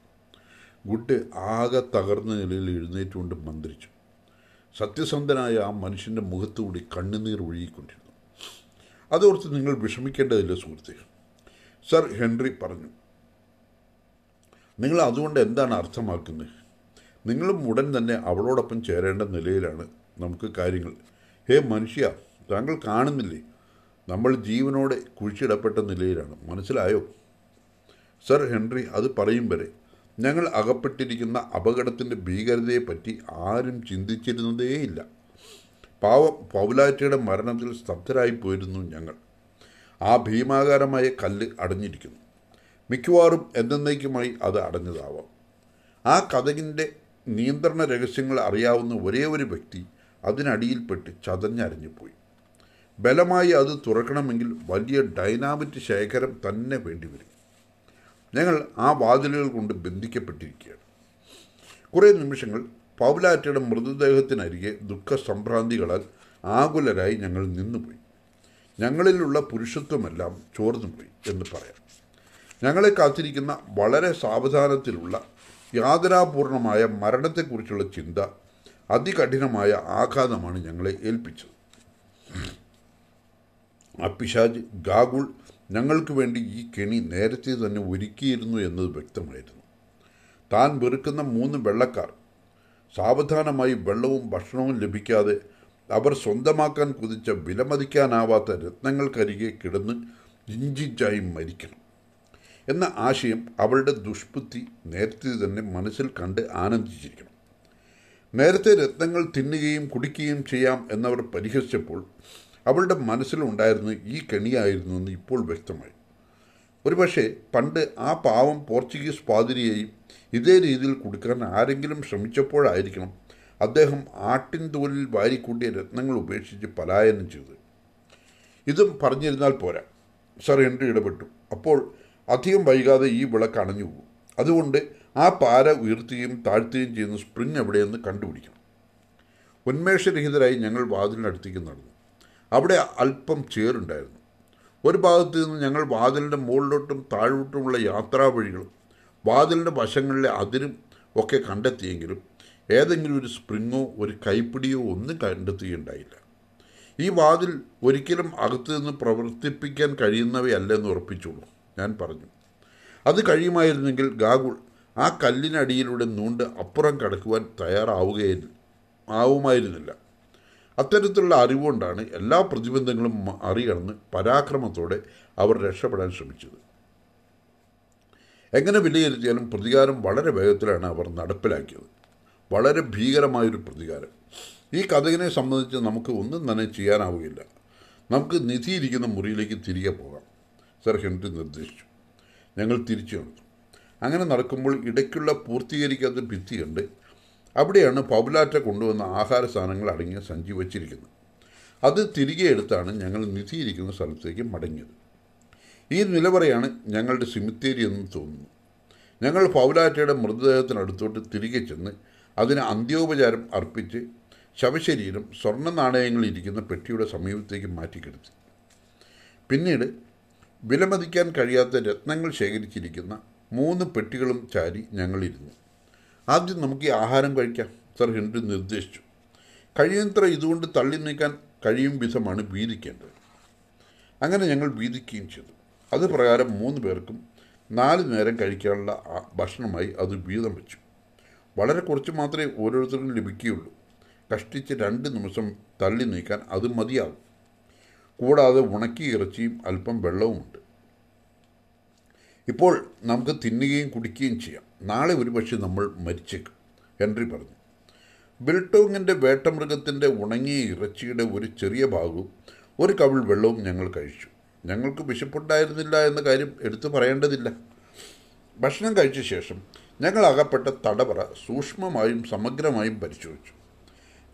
ഗുഡ് ആകെ തകർന്ന നിലയിൽ എഴുന്നേറ്റുകൊണ്ട് മന്ത്രിച്ചു. സത്യസന്ധനായ ആ മനുഷ്യന്റെ മുഖത്തുകൂടി കണ്ണുനീർ ഒഴുകിക്കൊണ്ടിരുന്നു. അതോർത്ത് നിങ്ങൾ വിഷമിക്കേണ്ടതില്ല സുഹൃത്തെ. സർ ഹെൻറി പറഞ്ഞു. നിങ്ങൾ അതുകൊണ്ട് എന്താണ് അർത്ഥമാക്കുന്നത്? നിങ്ങളും ഉടൻ തന്നെ അവളോടൊപ്പം ചേരേണ്ട നിലയിലാണ് നമുക്ക് കാര്യങ്ങൾ. ഹേ മനുഷ്യ താങ്കൾ കാണുന്നില്ലേ? നമ്മൾ ജീവനോടെ കുഴിച്ചിടപ്പെട്ട നിലയിലാണ്. മനസ്സിലായോ? സർ ഹെൻറി അത് പറയും വരെ. ഞങ്ങൾ അകപ്പെട്ടിരിക്കുന്ന അപകടത്തിന്റെ ഭീകരതയെപ്പറ്റി ആരും ചിന്തിച്ചിരുന്നതേയില്ല. പാവം പൗലാറ്റയുടെ മരണത്തിൽ സ്തബ്ധരായി പോയിരുന്നു ഞങ്ങൾ. ആ ഭീമാകാരമായ കല്ല് അടഞ്ഞിരിക്കുന്നു. മിക്കവാറും എന്നേക്കുമായി അത് അടഞ്ഞതാവാം. ആ കഥകിന്റെ നിയന്ത്രണ രഹസ്യങ്ങൾ അറിയാവുന്ന ഒരേ ഒരു വ്യക്തി അതിനടിയിൽപ്പെട്ട് ചതഞ്ഞരഞ്ഞുപോയി. ബലമായി അത് തുറക്കണമെങ്കിൽ വലിയ ഡൈനാമിറ്റ് ശേഖരം തന്നെ വേണ്ടിവരും ഞങ്ങൾ ആ വാതിലുകൾ കൊണ്ട് ബന്ധിക്കപ്പെട്ടിരിക്കുകയാണ്. കുറേ നിമിഷങ്ങൾ പൗലാറ്റയുടെ മൃതദേഹത്തിനരികെ ദുഃഖസംഭ്രാന്തികളാൽ ആകുലരായി ഞങ്ങൾ നിന്നുപോയി. ഞങ്ങളിലുള്ള പുരുഷത്വമെല്ലാം ചോർന്നുപോയി എന്ന് പറയാം. ഞങ്ങളെ കാത്തിരിക്കുന്ന വളരെ സാവധാനത്തിലുള്ള യാതനാപൂർണമായ മരണത്തെക്കുറിച്ചുള്ള ചിന്ത അതികഠിനമായ ആഘാതമാണ് ഞങ്ങളെ ഏൽപ്പിച്ചത്. ആ പിശാജ് ഗാഗുൾ ഞങ്ങൾക്ക് വേണ്ടി ഈ കെണി നേരത്തെ തന്നെ ഒരുക്കിയിരുന്നു എന്നത് വ്യക്തമായിരുന്നു. താൻ വെറുക്കുന്ന മൂന്ന് വെള്ളക്കാർ സാവധാനമായി വെള്ളവും ഭക്ഷണവും ലഭിക്കാതെ അവർ സ്വന്തമാക്കാൻ കുതിച്ച വിലമതിക്കാനാവാത്ത രത്നങ്ങൾക്കരികെ കിടന്ന് ഇഞ്ചിഞ്ചായി മരിക്കണം എന്ന ആശയം അവളുടെ ദുഷ്ബുദ്ധി നേരത്തെ തന്നെ മനസ്സിൽ കണ്ട് ആനന്ദിച്ചിരിക്കണം. നേരത്തെ രത്നങ്ങൾ തിന്നുകയും കുടിക്കുകയും ചെയ്യാം എന്നവർ പരിഹസിച്ചപ്പോൾ അവളുടെ മനസ്സിലുണ്ടായിരുന്നു ഈ കെണിയായിരുന്നു എന്ന് ഇപ്പോൾ വ്യക്തമായി. ഒരുപക്ഷെ പണ്ട് ആ പാവം പോർച്ചുഗീസ് പാതിരിയെയും ഇതേ രീതിയിൽ കൊടുക്കാൻ ആരെങ്കിലും ശ്രമിച്ചപ്പോഴായിരിക്കണം അദ്ദേഹം ആട്ടിൻ തോലിൽ വാരിക്കൂട്ടിയ രത്നങ്ങൾ ഉപേക്ഷിച്ച് പലായനം ചെയ്തത്. ഇതും പറഞ്ഞിരുന്നാൽ പോരാ. സർ ഹെൻറി ഇടപെട്ടു. അപ്പോൾ അധികം വൈകാതെ ഈ വിളക്ക് അണഞ്ഞു പോകും അതുകൊണ്ട് ആ പാര ഉയർത്തുകയും താഴ്ത്തുകയും ചെയ്യുന്ന സ്പ്രിങ് എവിടെയെന്ന് കണ്ടുപിടിക്കണം. ഉന്മേഷരഹിതരായി ഞങ്ങൾ വാതിലിനടുത്തേക്ക് നടന്നു. അവിടെ അല്പം ചേറുണ്ടായിരുന്നു ഒരു ഭാഗത്തു നിന്ന് ഞങ്ങൾ വാതിലിന്റെ മുകളിലോട്ടും താഴോട്ടുമുള്ള യാത്രാവഴികളും വാതിലിന്റെ വശങ്ങളിലെ അതിരും ഒക്കെ കണ്ടെത്തിയെങ്കിലും ഏതെങ്കിലും ഒരു സ്പ്രിങ്ങോ ഒരു കൈപ്പിടിയോ ഒന്നും കണ്ടെത്തുകയുണ്ടായില്ല ഈ വാതിൽ ഒരിക്കലും അകത്തു നിന്ന് പ്രവർത്തിപ്പിക്കാൻ കഴിയുന്നവയല്ലെന്ന് ഉറപ്പിച്ചുള്ളൂ ഞാൻ പറഞ്ഞു. അത് കഴിയുമായിരുന്നെങ്കിൽ ഗാഗുൾ ആ കല്ലിനടിയിലൂടെ നൂണ്ട് അപ്പുറം കടക്കുവാൻ തയ്യാറാവുകയായിരുന്നു ആവുമായിരുന്നില്ല. അത്തരത്തിലുള്ള അറിവുകൊണ്ടാണ് എല്ലാ പ്രതിബന്ധങ്ങളും മറികടന്ന് പരാക്രമത്തോടെ അവർ രക്ഷപ്പെടാൻ ശ്രമിച്ചത്. എങ്ങനെ വിലയിരുത്തിയാലും പ്രതികാരം വളരെ വേഗത്തിലാണ് അവർ നടപ്പിലാക്കിയത്. വളരെ ഭീകരമായൊരു പ്രതികാരം. ഈ കഥകിനെ സംബന്ധിച്ച് നമുക്ക് ഒന്നും തന്നെ ചെയ്യാനാവുകയില്ല. നമുക്ക് നിധിയിരിക്കുന്ന മുറിയിലേക്ക് തിരികെ പോകാം സർ ഹെൻറി നിർദ്ദേശിച്ചു. ഞങ്ങൾ തിരിച്ചു നടന്നു. അങ്ങനെ നടക്കുമ്പോൾ ഇടയ്ക്കുള്ള പൂർത്തീകരിക്കാത്ത ഭിത്തി കണ്ട് അവിടെയാണ് പൗലാറ്റ കൊണ്ടുവന്ന ആഹാര സാധനങ്ങൾ അടങ്ങിയ സഞ്ചി വച്ചിരിക്കുന്നത്. അത് തിരികെ എടുത്താണ് ഞങ്ങൾ നിധിയിരിക്കുന്ന സ്ഥലത്തേക്ക് മടങ്ങിയത്. ഈ നിലവറയാണ് ഞങ്ങളുടെ സിമിത്തേരി എന്ന് തോന്നുന്നു. ഞങ്ങൾ പൗലാറ്റയുടെ മൃതദേഹത്തിനടുത്തോട്ട് തിരികെ ചെന്ന് അതിന് അന്ത്യോപചാരം അർപ്പിച്ച് ശവശരീരം സ്വർണ നാണയങ്ങൾ ഇരിക്കുന്ന പെട്ടിയുടെ സമീപത്തേക്ക് മാറ്റിക്കെടുത്തി. പിന്നീട് വിലമതിക്കാൻ കഴിയാത്ത രത്നങ്ങൾ ശേഖരിച്ചിരിക്കുന്ന മൂന്ന് പെട്ടികളും ചാരി ഞങ്ങളിരുന്നു. ആദ്യം നമുക്ക് ഈ ആഹാരം കഴിക്കാം. സർ ഹെൻറി നിർദ്ദേശിച്ചു. കഴിയുന്നത്ര ഇതുകൊണ്ട് തള്ളി നീക്കാൻ കഴിയും വിധമാണ് വീതിക്കേണ്ടത്. അങ്ങനെ ഞങ്ങൾ വീതിക്കുകയും ചെയ്തു. അത് പ്രകാരം മൂന്ന് പേർക്കും നാല് നേരം കഴിക്കാനുള്ള ഭക്ഷണമായി അത് വീതം വെച്ചു. വളരെ കുറച്ച് മാത്രമേ ഓരോരുത്തർക്കും ലഭിക്കുകയുള്ളൂ. കഷ്ടിച്ച് രണ്ട് നിമിഷം തള്ളി നീക്കാൻ അത് മതിയാകും. കൂടാതെ ഉണക്കി ഇറച്ചിയും അല്പം വെള്ളവുമുണ്ട്. ഇപ്പോൾ നമുക്ക് തിന്നുകയും കുടിക്കുകയും ചെയ്യാം. നാളെ ഒരുപക്ഷെ നമ്മൾ മരിച്ചേക്കും. ഹെൻറി പറഞ്ഞു. ബിൽട്ടോങ്ങിന്റെ വേട്ടമൃഗത്തിന്റെ ഉണങ്ങിയ ഇറച്ചിയുടെ ഒരു ചെറിയ ഭാഗവും ഒരു കവിൾ വെള്ളവും ഞങ്ങൾ കഴിച്ചു. ഞങ്ങൾക്ക് വിശപ്പുണ്ടായിരുന്നില്ല എന്ന കാര്യം എടുത്തു പറയേണ്ടതില്ല. ഭക്ഷണം കഴിച്ച ശേഷം ഞങ്ങൾ അകപ്പെട്ട തടവറ സൂക്ഷ്മമായും സമഗ്രമായും പരിശോധിച്ചു.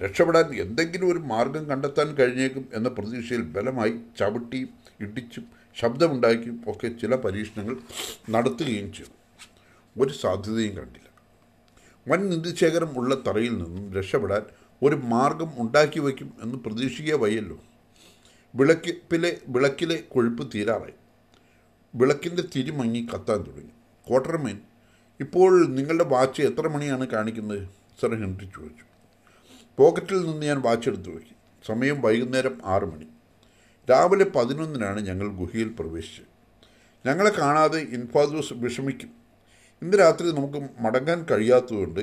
രക്ഷപ്പെടാൻ എന്തെങ്കിലും ഒരു മാർഗം കണ്ടെത്താൻ കഴിഞ്ഞേക്കും എന്ന പ്രതീക്ഷയിൽ ബലമായി ചവിട്ടിയും ഇടിച്ചും ശബ്ദമുണ്ടാക്കിയും ഒക്കെ ചില പരീക്ഷണങ്ങൾ നടത്തുകയും ചെയ്തു. ഒരു സാധ്യതയും കണ്ടില്ല. വൻ നിധിശേഖരം ഉള്ള തറയിൽ നിന്നും രക്ഷപ്പെടാൻ ഒരു മാർഗം ഉണ്ടാക്കി വയ്ക്കും എന്ന് പ്രതീക്ഷിക്കുക വയ്യല്ലോ. വിളക്കിലെ വിളക്കിലെ കൊഴുപ്പ് തീരാറായി. വിളക്കിന്റെ തിരിമങ്ങി കത്താൻ തുടങ്ങി. ക്വാർട്ടർമേൻ ഇപ്പോൾ നിങ്ങളുടെ വാച്ച് എത്ര മണിയാണ് കാണിക്കുന്നത്? സർ ഹെൻറി ചോദിച്ചു. പോക്കറ്റിൽ നിന്ന് ഞാൻ വാച്ച് എടുത്തു വയ്ക്കും. സമയം വൈകുന്നേരം ആറ് മണി. രാവിലെ പതിനൊന്നിനാണ് ഞങ്ങൾ ഗുഹയിൽ പ്രവേശിച്ചത്. ഞങ്ങളെ കാണാതെ ഇൻഫാദൂസ് വിഷമിക്കും. ഇന്ന് രാത്രി നമുക്ക് മടങ്ങാൻ കഴിയാത്തതുകൊണ്ട്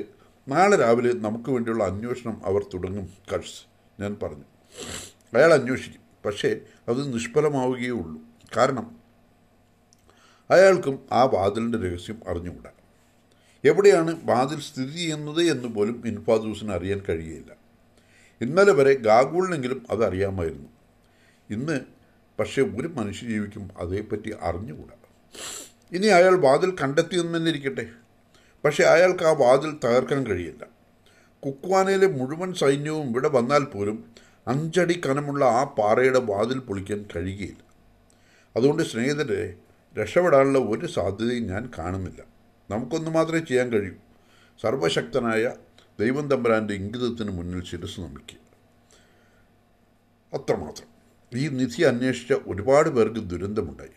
നാളെ രാവിലെ നമുക്ക് വേണ്ടിയുള്ള അന്വേഷണം അവർ തുടങ്ങും കഴ്സ് ഞാൻ പറഞ്ഞു. അയാൾ അന്വേഷിക്കും പക്ഷേ അത് നിഷ്ഫലമാവുകയേ ഉള്ളൂ. കാരണം അയാൾക്കും ആ വാതിലിന്റെ രഹസ്യം അറിഞ്ഞുകൂടാ. എവിടെയാണ് വാതിൽ സ്ഥിതി ചെയ്യുന്നത് എന്ന് പോലും ഇൻഫാദൂസിന് അറിയാൻ കഴിയുകയില്ല ഇന്നലെ വരെ ഗാഗൂളിനെങ്കിലും അത് അറിയാമായിരുന്നു. ഇന്ന് പക്ഷേ ഒരു മനുഷ്യജീവിക്കും അതേപ്പറ്റി അറിഞ്ഞുകൂടാ. ഇനി അയാൾ വാതിൽ കണ്ടെത്തിയെന്നിരിക്കട്ടെ പക്ഷേ അയാൾക്ക് ആ വാതിൽ തകർക്കാൻ കഴിയില്ല. കുക്വാനയിലെ മുഴുവൻ സൈന്യവും ഇവിടെ വന്നാൽ പോലും അഞ്ചടി കനമുള്ള ആ പാറയുടെ വാതിൽ പൊളിക്കാൻ കഴിയുകയില്ല. അതുകൊണ്ട് സ്നേഹിതരെ രക്ഷപ്പെടാനുള്ള ഒരു സാധ്യതയും ഞാൻ കാണുന്നില്ല. നമുക്കൊന്ന് മാത്രമേ ചെയ്യാൻ കഴിയൂ. സർവശക്തനായ ദൈവം തമ്പരാന്റെ ഇംഗിതത്തിന് മുന്നിൽ ശിരസ് നമിക്കുക. അത്രമാത്രം. ഈ നിധി അന്വേഷിച്ച ഒരുപാട് പേർക്ക് ദുരന്തമുണ്ടായി.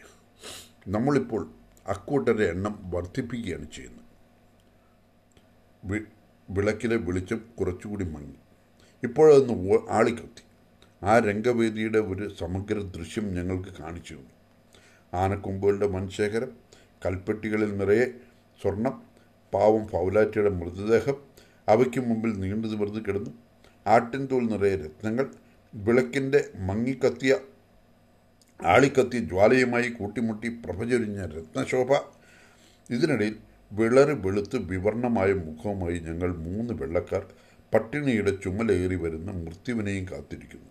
നമ്മളിപ്പോൾ അക്കൂട്ടരുടെ എണ്ണം വർദ്ധിപ്പിക്കുകയാണ് ചെയ്യുന്നത്. വിളക്കിലെ വെളിച്ചം കുറച്ചുകൂടി മങ്ങി. ഇപ്പോഴതൊന്ന് ഓ- ആളിക്കത്തി. ആ രംഗവേദിയുടെ ഒരു സമഗ്ര ദൃശ്യം ഞങ്ങൾക്ക് കാണിച്ചു തന്നു. ആനക്കൊമ്പുകളുടെ മൺശേഖരം കൽപ്പെട്ടികളിൽ നിറയെ സ്വർണം പാവം ഫൗലാറ്റയുടെ മൃതദേഹം അവയ്ക്ക് മുമ്പിൽ നീണ്ടു നിവർന്ന് കിടന്നു ആട്ടിൻ തോൽ നിറയെ രത്നങ്ങൾ വിളക്കിന്റെ മങ്ങിക്കത്തിയ ആളിക്കത്തി ജ്വാലയുമായി കൂട്ടിമുട്ടി പ്രഭചൊരിഞ്ഞ രത്നശോഭ ഇതിനിടയിൽ വിളറ് വെളുത്ത് വിവർണമായ മുഖവുമായി ഞങ്ങൾ മൂന്ന് വെള്ളക്കാർ പട്ടിണിയുടെ ചുമലേറി വരുന്ന മൃത്യുവിനെയും കാത്തിരിക്കുന്നു.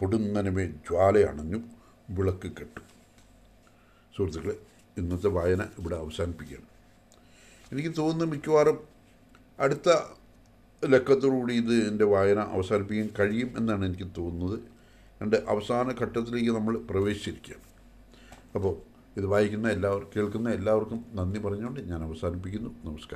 പൊടുന്നനമേ ജ്വാല അണഞ്ഞു വിളക്ക് കെട്ടു. സുഹൃത്തുക്കളെ ഇന്നത്തെ വായന ഇവിടെ അവസാനിപ്പിക്കുകയാണ്. എനിക്ക് തോന്നുന്നു മിക്കവാറും അടുത്ത ലക്കത്തോടുകൂടി ഇത് എന്റെ വായന അവസാനിപ്പിക്കാൻ കഴിയും എന്നാണ് എനിക്ക് തോന്നുന്നത്. എന്റെ അവസാന ഘട്ടത്തിലേക്ക് നമ്മൾ പ്രവേശിച്ചിരിക്കുകയാണ്. അപ്പോൾ ഇത് വായിക്കുന്ന എല്ലാവർക്കും കേൾക്കുന്ന എല്ലാവർക്കും നന്ദി പറഞ്ഞുകൊണ്ട് ഞാൻ അവസാനിപ്പിക്കുന്നു. നമസ്കാരം.